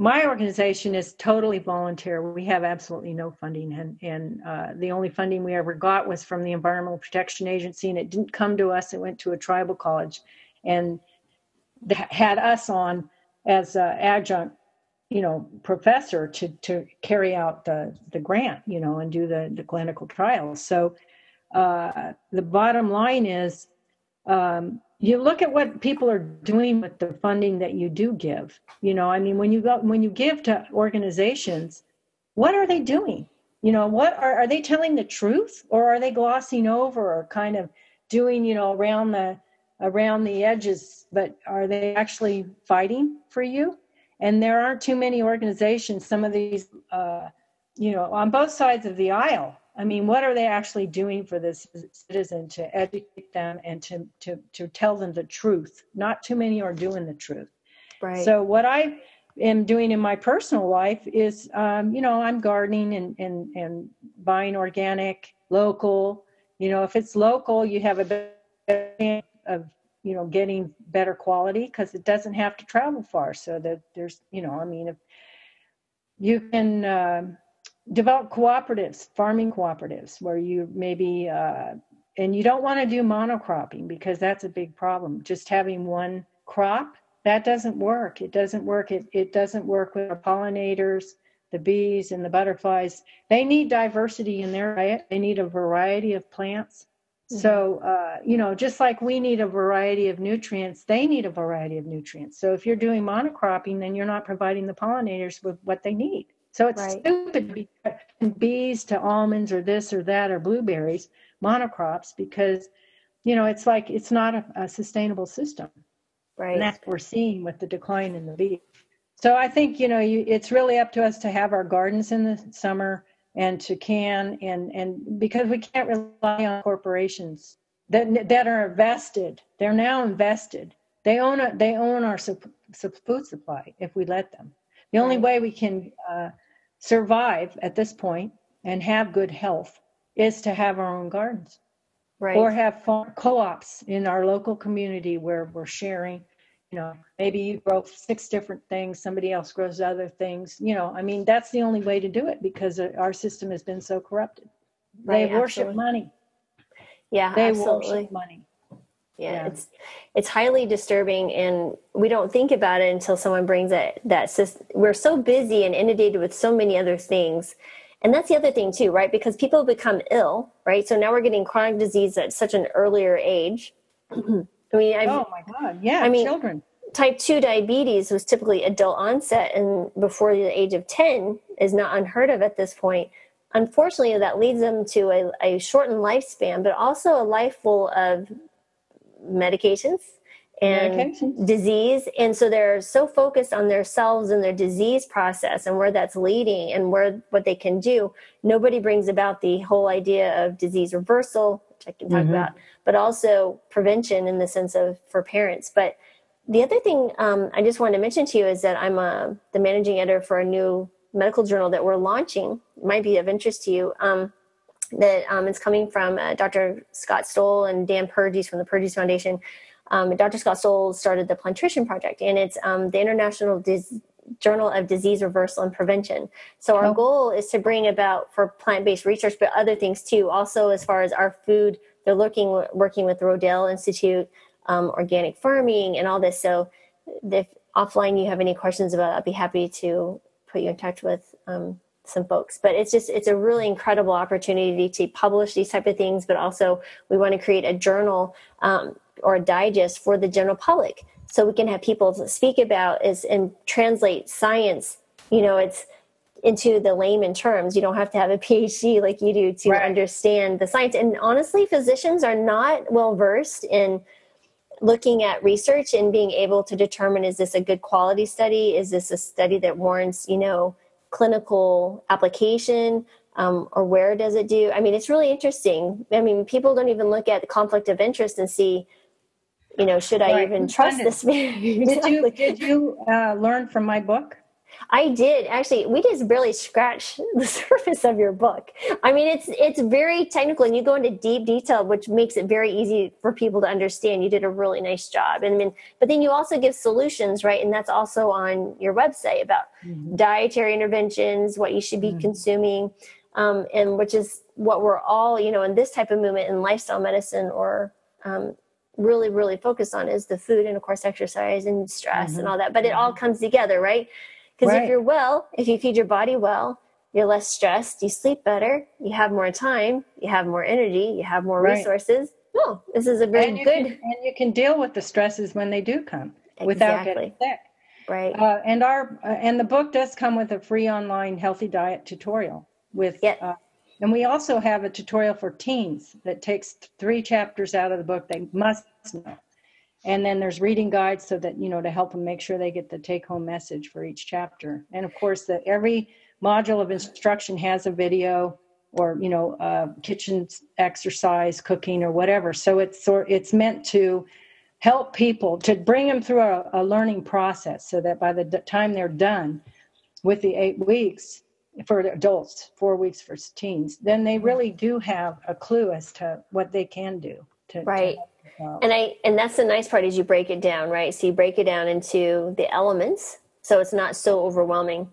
my organization is totally volunteer. We have absolutely no funding, and, and uh, the only funding we ever got was from the Environmental Protection Agency, and it didn't come to us. It went to a tribal college, and had us on as adjunct, you know, professor to to carry out the the grant, you know, and do the the clinical trials. So uh, the bottom line is. Um, you look at what people are doing with the funding that you do give. You know i mean when you go when you give to organizations what are they doing? You know what are, are they telling the truth or are they glossing over or kind of doing you know around the around the edges but are they actually fighting for you? And there aren't too many organizations some of these uh, you know on both sides of the aisle I mean, what are they actually doing for this citizen to educate them and to, to, to tell them the truth? Not too many are doing the truth. Right. So what I am doing in my personal life is, um, you know, I'm gardening and, and, and buying organic, local. You know, if it's local, you have a better chance of, you know, getting better quality because it doesn't have to travel far. So that there's, you know, I mean, if you can, um, develop cooperatives, farming cooperatives, where you maybe, uh, and you don't want to do monocropping because that's a big problem. Just having one crop, that doesn't work. It doesn't work. It, it doesn't work with pollinators, the bees and the butterflies. They need diversity in their diet. They need a variety of plants. Mm-hmm. So, uh, you know, just like we need a variety of nutrients, they need a variety of nutrients. So if you're doing monocropping, then you're not providing the pollinators with what they need. So it's right. stupid to be bees to almonds or this or that or blueberries, monocrops, because you know it's like it's not a, a sustainable system. Right. And that's what we're seeing with the decline in the bee. So I think you know you, it's really up to us to have our gardens in the summer and to can and and because we can't rely on corporations that that are invested. They're now invested. They own a, they own our su- food supply if we let them. The only way we can uh, survive at this point and have good health is to have our own gardens. Right. Or have co-ops in our local community where we're sharing. You know, maybe you grow six different things, somebody else grows other things. You know, I mean, that's the only way to do it because our system has been so corrupted. Right, they worship absolutely. money. Yeah, they absolutely. worship money yeah, yeah, it's it's highly disturbing and we don't think about it until someone brings it that we're so busy and inundated with so many other things. And that's the other thing too right? Because people become ill right? So now we're getting chronic disease at such an earlier age. I mean I've, oh my god yeah i mean children. type 2 diabetes was typically adult onset and before the age of 10 is not unheard of at this point. Unfortunately that leads them to a, a shortened lifespan but also a life full of medications and medications. disease. And so they're so focused on their themselves and their disease process and where that's leading and where what they can do. Nobody brings about the whole idea of disease reversal which i can talk mm-hmm. about but also prevention in the sense of for parents. But the other thing um, i just wanted to mention to you is that i'm a, uh, the managing editor for a new medical journal that we're launching. It might be of interest to you. Um, that um, is coming from uh, Dr. Scott Stoll and Dan Purjes from the Purjes Foundation. Um, Dr. Scott Stoll started the Plantrition Project, and it's um, the International Dis- Journal of Disease Reversal and Prevention. So our oh. goal is to bring about for plant-based research, but other things too. Also, as far as our food, they're looking working with the Rodale Institute, um, organic farming, and all this. So if offline you have any questions about, I'd be happy to put you in touch with um, some folks but it's just it's a really incredible opportunity to publish these type of things but also we want to create a journal um, or a digest for the general public. So we can have people speak about is and translate science you know it's into the layman terms. You don't have to have a phd like you do to right. understand the science. And honestly physicians are not well versed in looking at research and being able to determine is this a good quality study? Is this a study that warrants you know clinical application um, or where does it do? I mean it's really interesting. I mean people don't even look at the conflict of interest and see you know should i even trust this did you did you uh, learn from my book I did actually. We just barely scratched the surface of your book. I mean, it's it's very technical, and you go into deep detail, which makes it very easy for people to understand. You did a really nice job, and I mean, but then you also give solutions, right? And that's also on your website about mm-hmm. dietary interventions, what you should be mm-hmm. consuming, um, and which is what we're all, you know, in this type of movement in lifestyle medicine or um, really really focused on is the food and of course exercise and stress mm-hmm. and all that but it all mm-hmm. comes together right because right. if you're well, if you feed your body well, you're less stressed, you sleep better, you have more time, you have more energy, you have more right. resources. Oh, this is a very good. Can, and you can deal with the stresses when they do come exactly. without getting sick. Right. Uh, and our uh, and the book does come with a free online healthy diet tutorial with. Yeah. Uh, and we also have a tutorial for teens that takes three chapters out of the book they must know and then there's reading guides so that you know to help them make sure they get the take home message for each chapter. And of course that every module of instruction has a video or you know uh, kitchen exercise cooking or whatever. So it's sort it's meant to help people to bring them through a, a learning process so that by the time they're done with the eight weeks for adults four weeks for teens then they really do have a clue as to what they can do to, right. to and I and that's the nice part is you break it down, right? So you break it down into the elements, so it's not so overwhelming.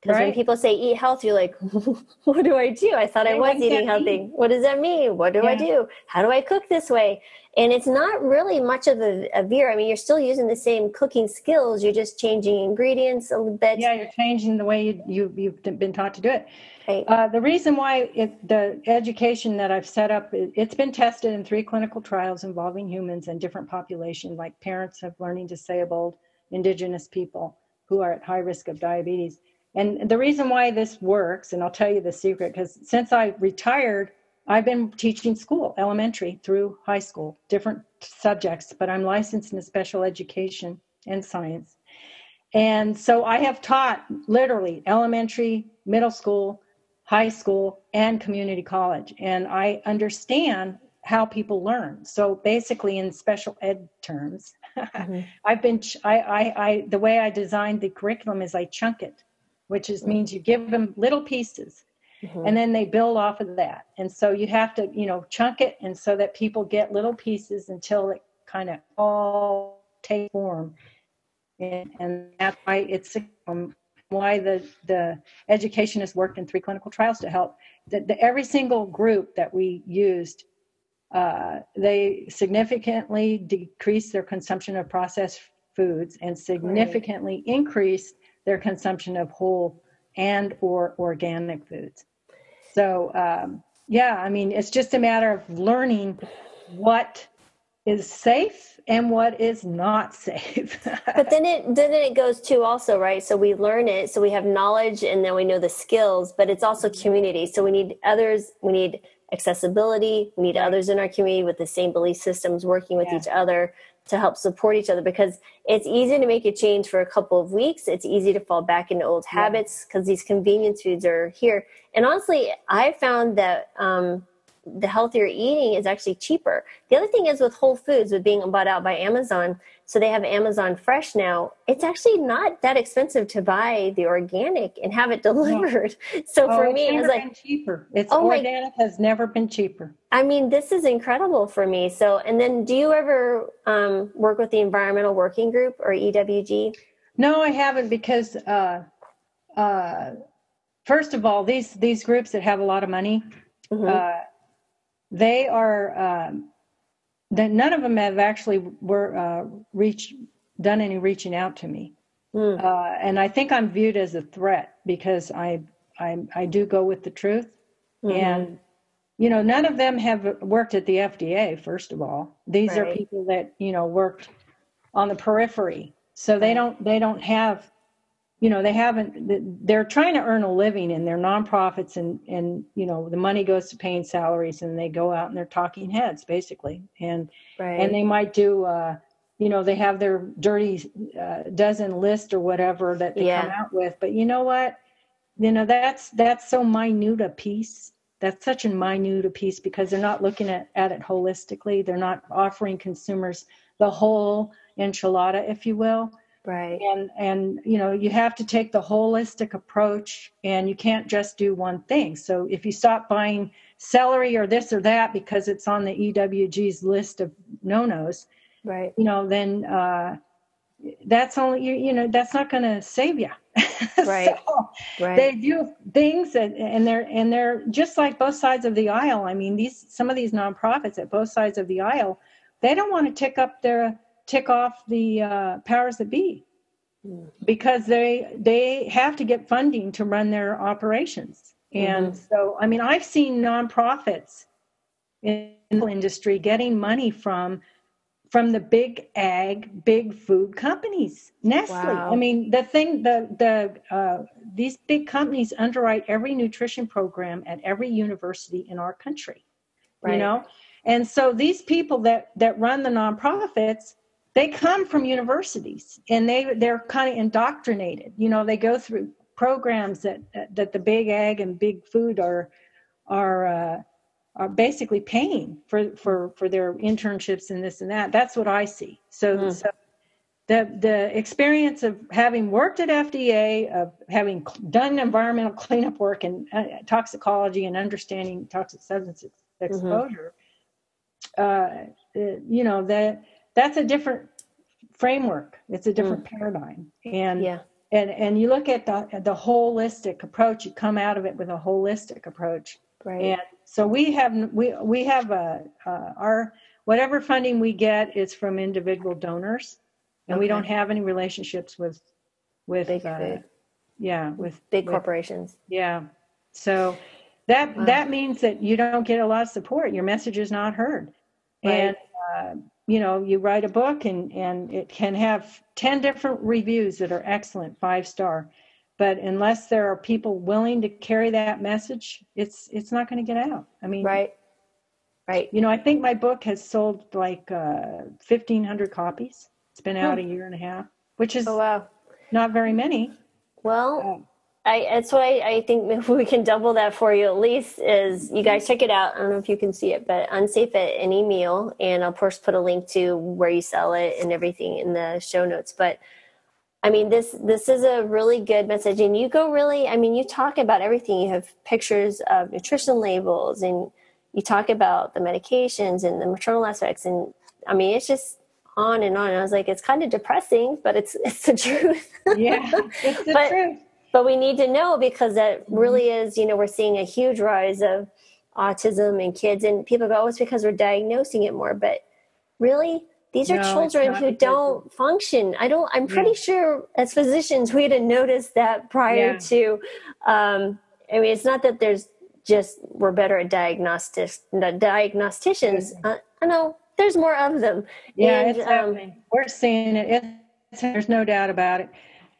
Because right. when people say eat health, you're like, what do I do? I thought I was eating healthy. What does that mean? What do yeah. I do? How do I cook this way? And it's not really much of a, a veer. I mean, you're still using the same cooking skills. You're just changing ingredients a little bit. Yeah, you're changing the way you, you you've been taught to do it. Right. Uh, the reason why it, the education that I've set up, it, it's been tested in three clinical trials involving humans and different populations, like parents of learning disabled, indigenous people who are at high risk of diabetes. And the reason why this works, and I'll tell you the secret, because since I retired, I've been teaching school, elementary through high school, different subjects, but I'm licensed in special education and science. And so I have taught literally elementary, middle school, high school and community college and i understand how people learn so basically in special ed terms mm-hmm. i've been I, I i the way i designed the curriculum is i chunk it which is means you give them little pieces mm-hmm. and then they build off of that and so you have to you know chunk it and so that people get little pieces until it kind of all take form and, and that's why it's um, why the, the education has worked in three clinical trials to help. The, the, every single group that we used, uh, they significantly decreased their consumption of processed foods and significantly right. increased their consumption of whole and or organic foods. So um, yeah, I mean, it's just a matter of learning what is safe and what is not safe. but then it then it goes to also right. So we learn it, so we have knowledge, and then we know the skills. But it's also community. So we need others. We need accessibility. We need others in our community with the same belief systems, working with yeah. each other to help support each other. Because it's easy to make a change for a couple of weeks. It's easy to fall back into old yeah. habits because these convenience foods are here. And honestly, I found that. Um, the healthier eating is actually cheaper. The other thing is with Whole Foods, with being bought out by Amazon, so they have Amazon Fresh now. It's actually not that expensive to buy the organic and have it delivered. No. So oh, for me, it's like cheaper. It's oh organic my, has never been cheaper. I mean, this is incredible for me. So, and then do you ever um, work with the Environmental Working Group or EWG? No, I haven't because. Uh, uh, first of all, these these groups that have a lot of money, mm-hmm. uh, they are um, that none of them have actually were uh, reached done any reaching out to me, mm. uh, and I think I'm viewed as a threat because I I, I do go with the truth, mm-hmm. and you know none of them have worked at the FDA. First of all, these right. are people that you know worked on the periphery, so they don't they don't have you know they haven't they're trying to earn a living and they're nonprofits and and you know the money goes to paying salaries and they go out and they're talking heads basically. And right. and they might do uh you know they have their dirty uh, dozen list or whatever that they yeah. come out with. But you know what? You know that's that's so minute a piece. That's such a minute a piece because they're not looking at, at it holistically. They're not offering consumers the whole enchilada if you will right. And and you know you have to take the holistic approach and you can't just do one thing. So if you stop buying celery or this or that because it's on the ewg's list of no-nos right. you know then uh that's only you, you know that's not going to save you right. So right. they do things that, and they're and they're just like both sides of the aisle. I mean these some of these nonprofits at both sides of the aisle they don't want to tick up their tick off the uh, powers that be because they they have to get funding to run their operations and mm-hmm. so i mean i've seen nonprofits in the industry getting money from from the big ag big food companies nestle wow. i mean the thing the the uh, these big companies underwrite every nutrition program at every university in our country right. you know and so these people that that run the nonprofits they come from universities and they they're kind of indoctrinated you know they go through programs that that the big ag and big food are are uh, are basically paying for for for their internships and this and that that's what i see so, mm. so the the experience of having worked at FDA, of having done environmental cleanup work and uh, toxicology and understanding toxic substance mm-hmm. exposure, mm-hmm. uh, you know that that's a different framework. It's a different mm. paradigm. And yeah. and and you look at the the holistic approach. You come out of it with a holistic approach. Right. And so we have we we have a uh, our whatever funding we get is from individual donors, and okay. we don't have any relationships with with big uh, yeah with big with, corporations. Yeah. So that wow. that means that you don't get a lot of support. Your message is not heard. Right. And uh, you know you write a book and and it can have 10 different reviews that are excellent five star. But unless there are people willing to carry that message it's it's not going to get out. I mean right. Right. you know i think my book has sold like uh 1500 copies. It's been out hmm. a year and a half which is oh, wow. not very many. Well uh, I, that's why I think we can double that for you at least is you guys check it out. I don't know if you can see it, but unsafe at any meal. And I'll of course put a link to where you sell it and everything in the show notes. But I mean, this, this is a really good message and you go really, I mean, you talk about everything. You have pictures of nutrition labels and you talk about the medications and the maternal aspects. And I mean, it's just on and on. And I was like, it's kind of depressing, but it's, it's the truth. Yeah, it's the but, truth but we need to know because that mm-hmm. really is you know we're seeing a huge rise of autism in kids and people go oh it's because we're diagnosing it more but really these are no, children who don't function i don't i'm pretty yeah. sure as physicians we'd have noticed that prior yeah. to um, i mean it's not that there's just we're better at diagnostics diagnosticians uh, i know there's more of them yeah and, it's um, happening. we're seeing it it's, there's no doubt about it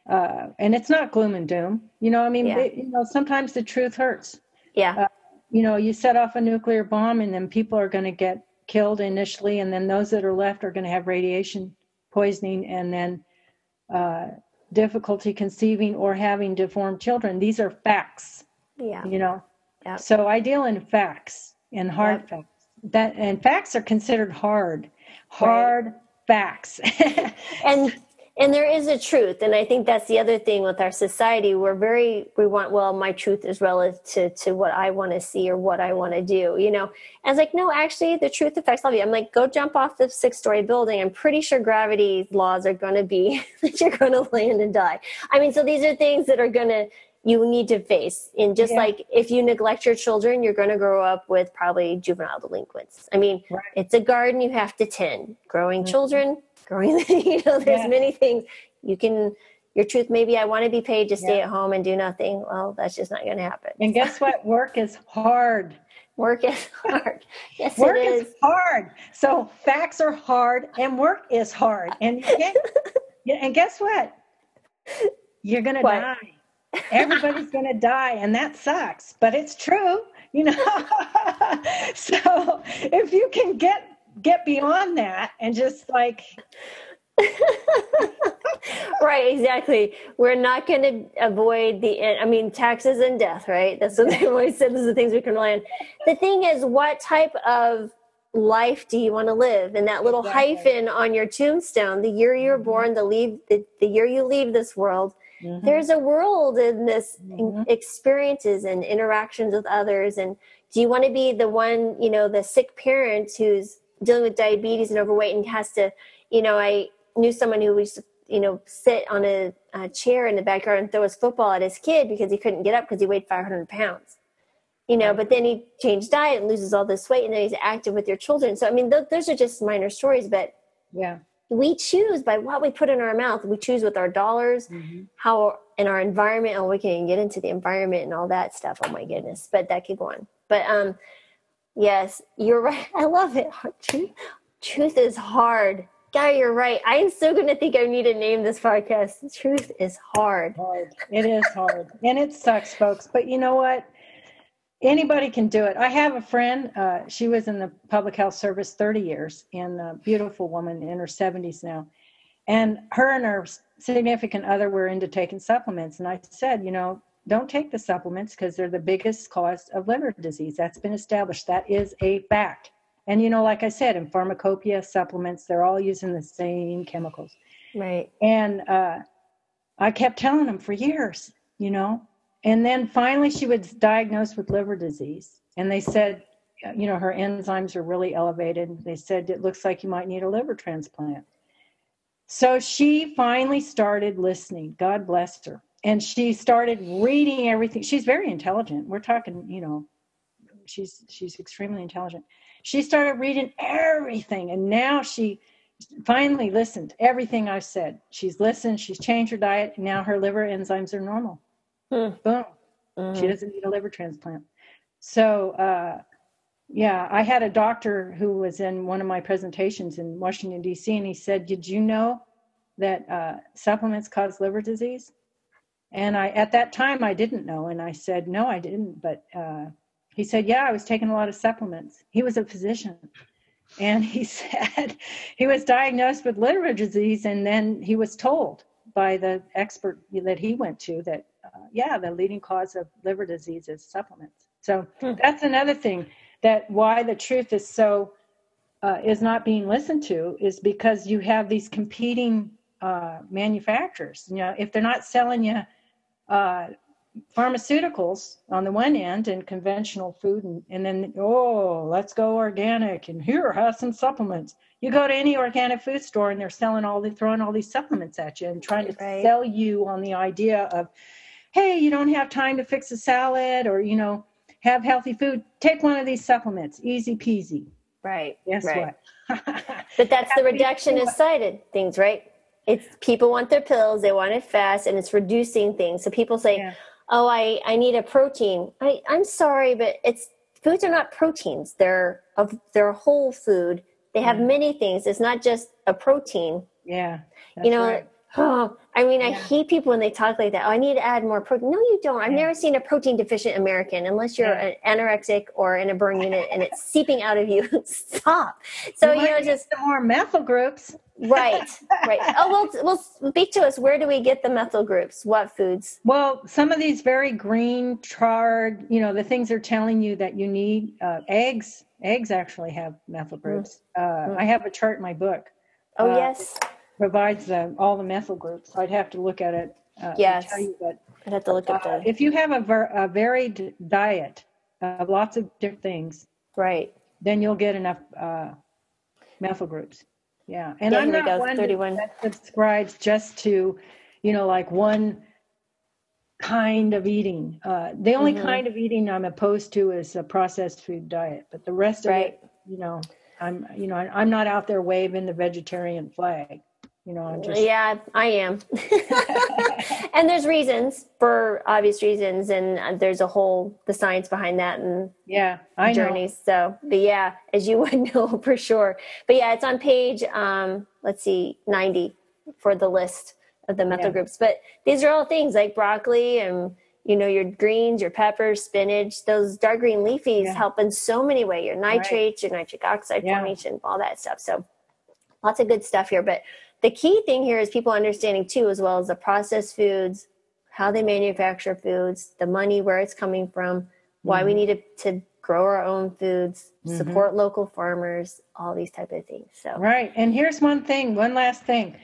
uh, and it's not gloom and doom. You know, I mean, yeah. it, you know, sometimes the truth hurts. Yeah. Uh, you know, you set off a nuclear bomb, and then people are going to get killed initially, and then those that are left are going to have radiation poisoning, and then uh, difficulty conceiving or having deformed children. These are facts. Yeah. You know. Yeah. So I deal in facts, and hard facts. That and facts are considered hard. Hard right. facts. and and there is a truth and i think that's the other thing with our society. We're very we want well my truth is relative to, to what i want to see or what i want to do you know? And it's like no actually the truth affects all of you. I'm like go jump off the six story building. I'm pretty sure gravity laws are going to be that you're going to land and die. I mean so these are things that are going to you need to face. And just yeah. like if you neglect your children you're going to grow up with probably juvenile delinquents. I mean right. it's a garden you have to tend. Growing mm-hmm. children growing you know there's yeah. many things. You can your truth maybe i want to be paid to stay yeah. at home and do nothing. Well that's just not going to happen. And guess what? Work is hard. Work is hard. Yes work it is. is. hard. So facts are hard and work is hard. And get, and guess what? You're going to die. Everybody's going to die and that sucks but it's true you know? So if you can get get beyond that and just like right exactly we're not going to avoid the i mean taxes and death right that's what they always said those are the things we can rely on the thing is what type of life do you want to live and that little exactly. hyphen on your tombstone the year you're mm-hmm. born the leave the, the year you leave this world mm-hmm. there's a world in this mm-hmm. experiences and interactions with others and do you want to be the one you know the sick parent who's dealing with diabetes and overweight and has to, you know, I knew someone who used to, you know, sit on a, a chair in the backyard and throw his football at his kid because he couldn't get up because he weighed 500 pounds. You know, but then he changed diet and loses all this weight, and then he's active with your children. So, I mean, th- those are just minor stories, but yeah, we choose by what we put in our mouth. We choose with our dollars, mm-hmm. how in our environment. And we can get into the environment and all that stuff. Oh my goodness! But that could go on. But um, Yes, you're right. I love it. Truth, is hard. Guy, you're right. I'm still going to think I need to name this podcast. Truth is hard. hard. It is hard. and it sucks, folks. But you know what? Anybody can do it. I have a friend. Uh, she was in the public health service 30 years and a beautiful woman in her 70s now. And her and her significant other were into taking supplements. And I said, you know, don't take the supplements because they're the biggest cause of liver disease. That's been established. That is a fact. And you know, like I said, in pharmacopoeia supplements, they're all using the same chemicals. Right. And uh, I kept telling them for years, you know. And then finally, she was diagnosed with liver disease, and they said, you know, her enzymes are really elevated. They said it looks like you might need a liver transplant. So she finally started listening. God bless her and she started reading everything. She's very intelligent. We're talking you know she's she's extremely intelligent. She started reading everything and now she finally listened everything i said. She's listened she's changed her diet now her liver enzymes are normal. Hmm. boom. Mm-hmm. she doesn't need a liver transplant. So uh, yeah i had a doctor who was in one of my presentations in washington d.c and he said did you know that uh, supplements cause liver disease and I, at that time, I didn't know. And I said, no, I didn't. But uh, he said, yeah, I was taking a lot of supplements. He was a physician. And he said he was diagnosed with liver disease. And then he was told by the expert that he went to that, uh, yeah, the leading cause of liver disease is supplements. So hmm. that's another thing that why the truth is so, uh, is not being listened to is because you have these competing uh, manufacturers. You know, if they're not selling you uh, pharmaceuticals on the one end and conventional food and, and then oh let's go organic and here have some supplements. You go to any organic food store and they're selling all the throwing all these supplements at you and trying to right. sell you on the idea of hey you don't have time to fix a salad or you know have healthy food. Take one of these supplements. Easy peasy. Right guess right. what? But that's the reductionist sided things right it's people want their pills they want it fast and it's reducing things. So people say yeah. oh i i need a protein. I i'm sorry but it's foods are not proteins. They're of they're whole food. They have many things. It's not just a protein. Yeah you know right. oh i mean yeah. i hate people when they talk like that. Oh i need to add more protein. No you don't. I've yeah. never seen a protein deficient american unless you're an anorexic or in a burn unit and it's seeping out of you. Stop. So you, you know just more methyl groups right, right. Oh, well, well, speak to us. Where do we get the methyl groups? What foods? Well, some of these very green, charred, you know, the things they're telling you that you need. Uh, eggs, eggs actually have methyl mm. groups. Mm. Uh. I have a chart in my book. Oh, uh, yes. Provides the, all the methyl groups. I'd have to look at it. Uh, yes. tell you, but I'd have to look at uh, the. If you have a, ver- a varied diet of lots of different things, right, then you'll get enough uh, methyl groups. Yeah, and I'm not one 31. that subscribes just to, you know, like one kind of eating. Uh, the only mm-hmm. kind of eating I'm opposed to is a processed food diet, but the rest of right. it, you know, I'm, you know, I'm not out there waving the vegetarian flag. You know, I'm just yeah, I am. and there's reasons for obvious reasons, and uh, there's a whole the science behind that and yeah, I journeys. Know. So, but yeah, as you would know for sure. But yeah, it's on page um, let's see, 90 for the list of the methyl yeah. groups. But these are all things like broccoli and you know your greens, your peppers, spinach. Those dark green leafies yeah. help in so many ways. Your nitrates, right. your nitric oxide yeah. formation, all that stuff. So lots of good stuff here, but the key thing here is people understanding too, as well as the processed foods, how they manufacture foods, the money, where it's coming from, why mm-hmm. we need to, to, grow our own foods, mm-hmm. support local farmers, all these type of things. So right. And here's one thing, one last thing.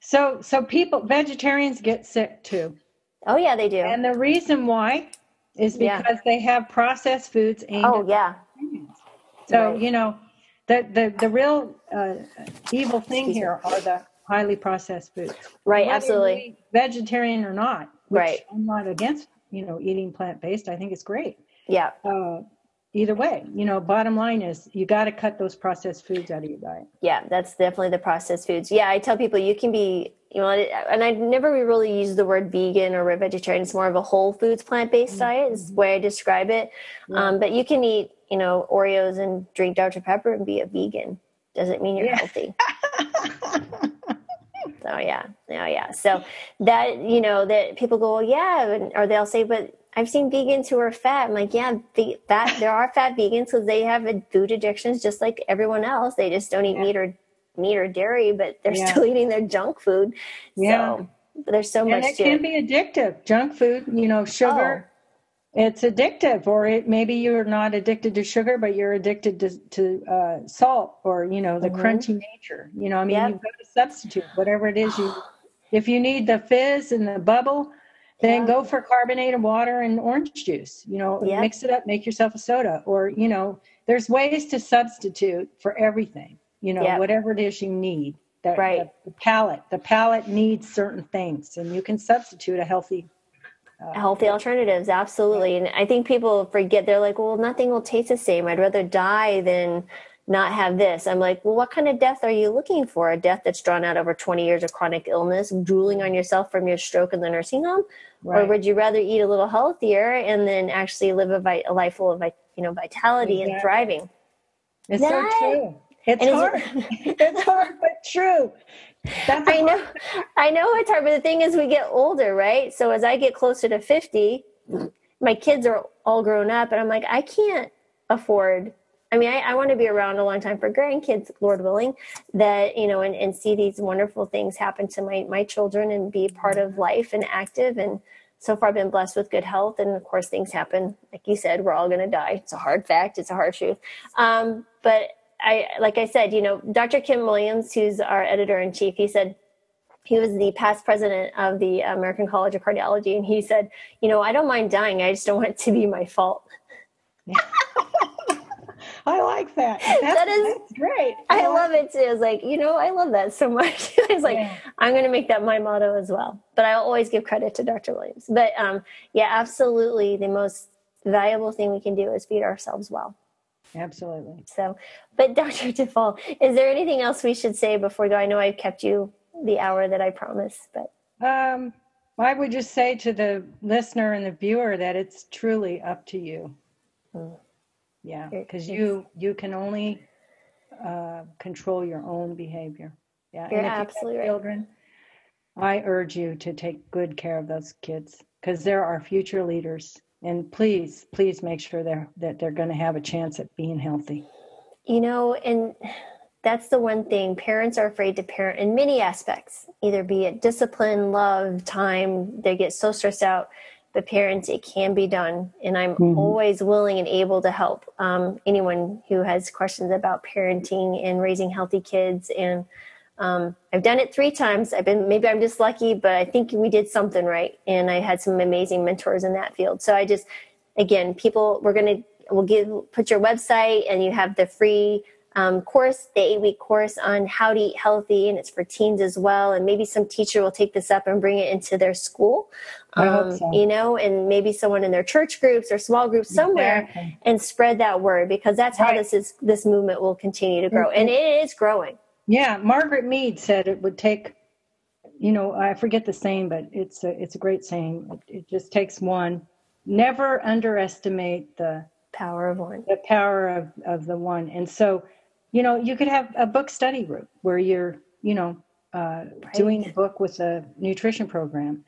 So so people vegetarians get sick too. Oh yeah, they do. And the reason why is because yeah. they have processed foods aimed oh, yeah. So, right. you know, the the the real uh, evil thing Excuse here me. are the highly processed foods. Right, Whether absolutely. Vegetarian or not. right. I'm not against, you know, eating plant based. I think it's great. Yeah. Uh, either way, you know, bottom line is you got to cut those processed foods out of your diet. Yeah, that's definitely the processed foods. Yeah, I tell people you can be, you know, and I never really use the word vegan or vegetarian. It's more of a whole foods plant based mm-hmm. diet is the way I describe it. Yeah. Um, but you can eat, you know, Oreos and drink Dr Pepper and be a vegan. Doesn't mean you're yeah. healthy. Oh yeah, oh yeah. So that you know that people go, well, yeah, or they'll say, but I've seen vegans who are fat. I'm like, yeah, that there are fat vegans because they have food addictions just like everyone else. They just don't eat yeah. meat or meat or dairy, but they're yeah. still eating their junk food. Yeah. So there's so and much. And it can be addictive. Junk food, you know, sugar. Oh it's addictive or it, maybe you're not addicted to sugar but you're addicted to, to uh, salt or you know the mm-hmm. crunchy nature you know i mean yep. you've got to substitute whatever it is you if you need the fizz and the bubble then yeah. go for carbonated water and orange juice you know yep. mix it up make yourself a soda or you know there's ways to substitute for everything you know yep. whatever it is you need the, right the, the palate the palate needs certain things and you can substitute a healthy Oh, healthy alternatives absolutely. And i think people forget they're like well nothing will taste the same. I'd rather die than not have this. I'm like well what kind of death are you looking for? A death that's drawn out over 20 years of chronic illness drooling on mm-hmm. yourself from your stroke in the nursing home? Right. or would you rather eat a little healthier and then actually live a, vi- a life full of you know vitality exactly. and thriving? It's so true. It's and hard. It's hard but true that's I know, I know it's hard, but the thing is, we get older, right? So as I get closer to fifty, my kids are all grown up, and I'm like, I can't afford. I mean, I, I want to be around a long time for grandkids, Lord willing, that you know, and, and see these wonderful things happen to my my children and be part of life and active. And so far, I've been blessed with good health, and of course, things happen. Like you said, we're all going to die. It's a hard fact. It's a hard truth. Um, but I like I said, you know, Dr. Kim Williams, who's our editor in chief, he said he was the past president of the American College of Cardiology, and he said, you know, I don't mind dying, I just don't want it to be my fault. I like that. That's, that is that's great. I, I love it too. It's like, you know, I love that so much. it's like, yeah. I'm going to make that my motto as well. But I'll always give credit to Dr. Williams. But um, yeah, absolutely. The most valuable thing we can do is feed ourselves well. Absolutely. So, but Dr. Dufault, is there anything else we should say before we go? I know I've kept you the hour that I promised, but. Um, I would just say to the listener and the viewer that it's truly up to you. Mm. Yeah, because you you can only uh, control your own behavior. Yeah, You're and if absolutely you have children, I urge you to take good care of those kids because they're our future leaders and please please make sure they're that they're going to have a chance at being healthy you know and that's the one thing parents are afraid to parent in many aspects, either be it discipline, love, time. They get so stressed out. But parents, it can be done, and I'm mm-hmm. always willing and able to help um, anyone who has questions about parenting and raising healthy kids. And um, I've done it three times. I've been maybe I'm just lucky, but I think we did something right, and I had some amazing mentors in that field. So I just, again, people, we're gonna we'll give put your website, and you have the free um, course, the eight week course on how to eat healthy, and it's for teens as well. And maybe some teacher will take this up and bring it into their school, um, so. you know, and maybe someone in their church groups or small groups somewhere, exactly. and spread that word because that's how right. this is this movement will continue to grow, mm-hmm. and it is growing. Yeah, Margaret Mead said it would take, you know, I forget the saying, but it's a it's a great saying. It, it just takes one. Never underestimate the power of one. The power of of the one, and so you know, you could have a book study group where you're, you know, uh, right. doing a book with a nutrition program.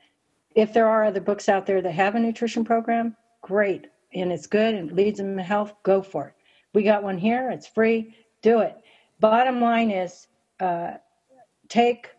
If there are other books out there that have a nutrition program, great, and it's good and leads them to health, go for it. We got one here, it's free, do it. Bottom line is uh, take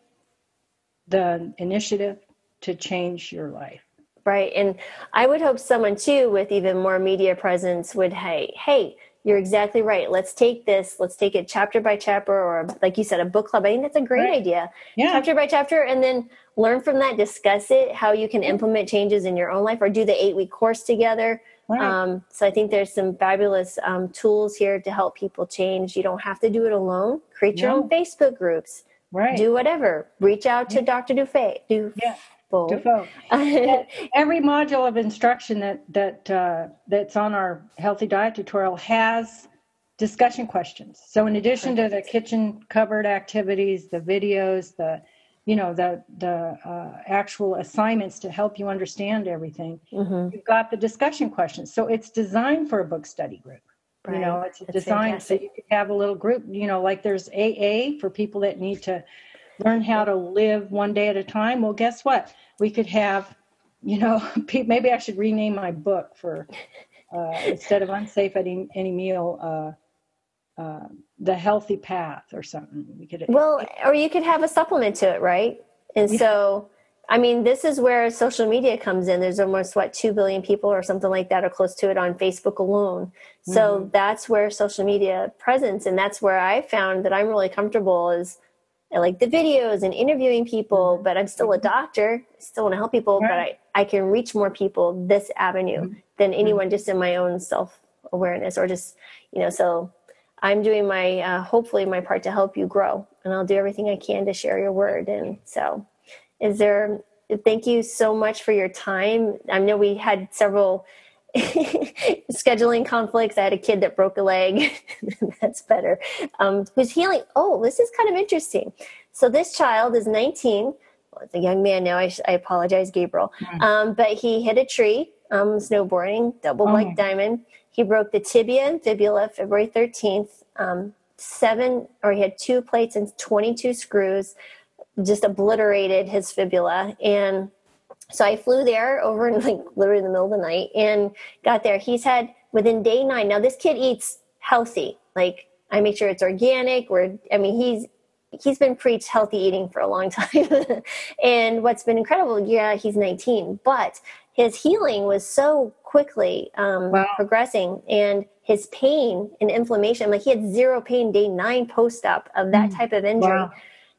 the initiative to change your life. Right. And I would hope someone too with even more media presence would, hey, hey, you're exactly right. Let's take this, let's take it chapter by chapter, or like you said, a book club. I think that's a great right. idea. Yeah. Chapter by chapter, and then learn from that, discuss it, how you can implement changes in your own life, or do the eight week course together. Right. Um, so I think there's some fabulous um, tools here to help people change. You don't have to do it alone. Create your no. own Facebook groups. Right. Do whatever. Reach out to yeah. Dr. Dufay. Do yeah. Dufault. Every module of instruction that that uh, that's on our healthy diet tutorial has discussion questions. So in addition to the kitchen cupboard activities, the videos, the you know the the uh, actual assignments to help you understand everything, mm-hmm. you've got the discussion questions. So it's designed for a book study group. Right. You know, it's That's designed fantastic. so you can have a little group. You know, like there's AA for people that need to learn how to live one day at a time. Well, guess what? we could have, you know, maybe I should rename my book for uh, instead of unsafe at any meal. Uh, uh, the healthy path or something we could well or you could have a supplement to it right and yeah. so i mean this is where social media comes in there's almost what 2 billion people or something like that or close to it on facebook alone so mm-hmm. that's where social media presence and that's where i found that i'm really comfortable is I like the videos and interviewing people, mm-hmm. but I'm still a mm-hmm. doctor. I still want to help people, right. but I, I can reach more people this avenue mm-hmm. than anyone just in my own self awareness or just, you know, so I'm doing my, uh, hopefully my part to help you grow and I'll do everything I can to share your word. And so is there, thank you so much for your time. I know we had several scheduling conflicts. I had a kid that broke a leg. That's better. Um, who's healing. Oh, this is kind of interesting. So this child is 19. Well, it's a young man now. I, I apologize, Gabriel. Mm. Um, but he hit a tree um, snowboarding, double black oh. diamond. He broke the tibia and fibula February 13th. Um, seven, or he had two plates and 22 screws, just obliterated his fibula. And so I flew there over in like literally in the middle of the night and got there. He's had within day nine. Now this kid eats healthy. Like I make sure it's organic. Or I mean he's he's been preached healthy eating for a long time. and what's been incredible, yeah, he's 19, but his healing was so quickly um, wow. progressing and his pain and inflammation, like he had zero pain day nine post op of that mm. type of injury. Wow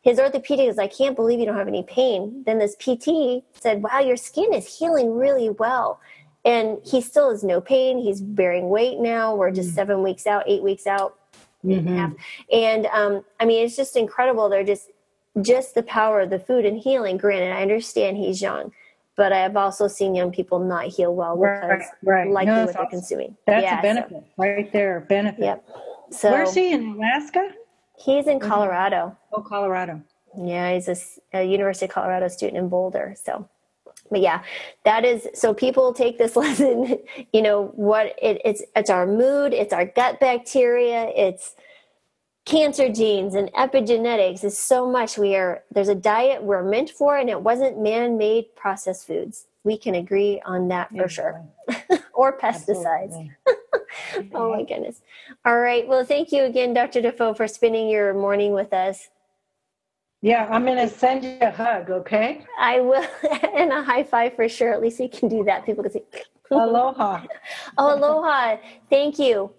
his orthopedic is, like I can't believe you don't have any pain. Then this PT said, wow, your skin is healing really well. And he still has no pain. He's bearing weight now. We're just mm-hmm. seven weeks out, eight weeks out. Mm-hmm. And um, I mean, it's just incredible. They're just, just the power of the food and healing. Granted, I understand he's young, but I have also seen young people not heal well because right, right. likely no, what they're awesome. consuming. That's yeah, a benefit so. right there. Benefit. Yep. So where's he in Alaska? He's in Colorado. Oh, Colorado. Yeah, he's a, a, University of Colorado student in Boulder. So, but yeah, that is so people take this lesson. You know what? It, it's it's our mood, it's our gut bacteria, it's cancer genes and epigenetics. Is so much. We are there's a diet we're meant for, and it wasn't man-made processed foods. We can agree on that for sure, or pesticides. oh my goodness. All right. Well, thank you again, Dr. Dufault, for spending your morning with us. Yeah, I'm going to send you a hug, okay? I will, and a high five for sure. At least we can do that. People can say, Aloha. oh, aloha. Thank you.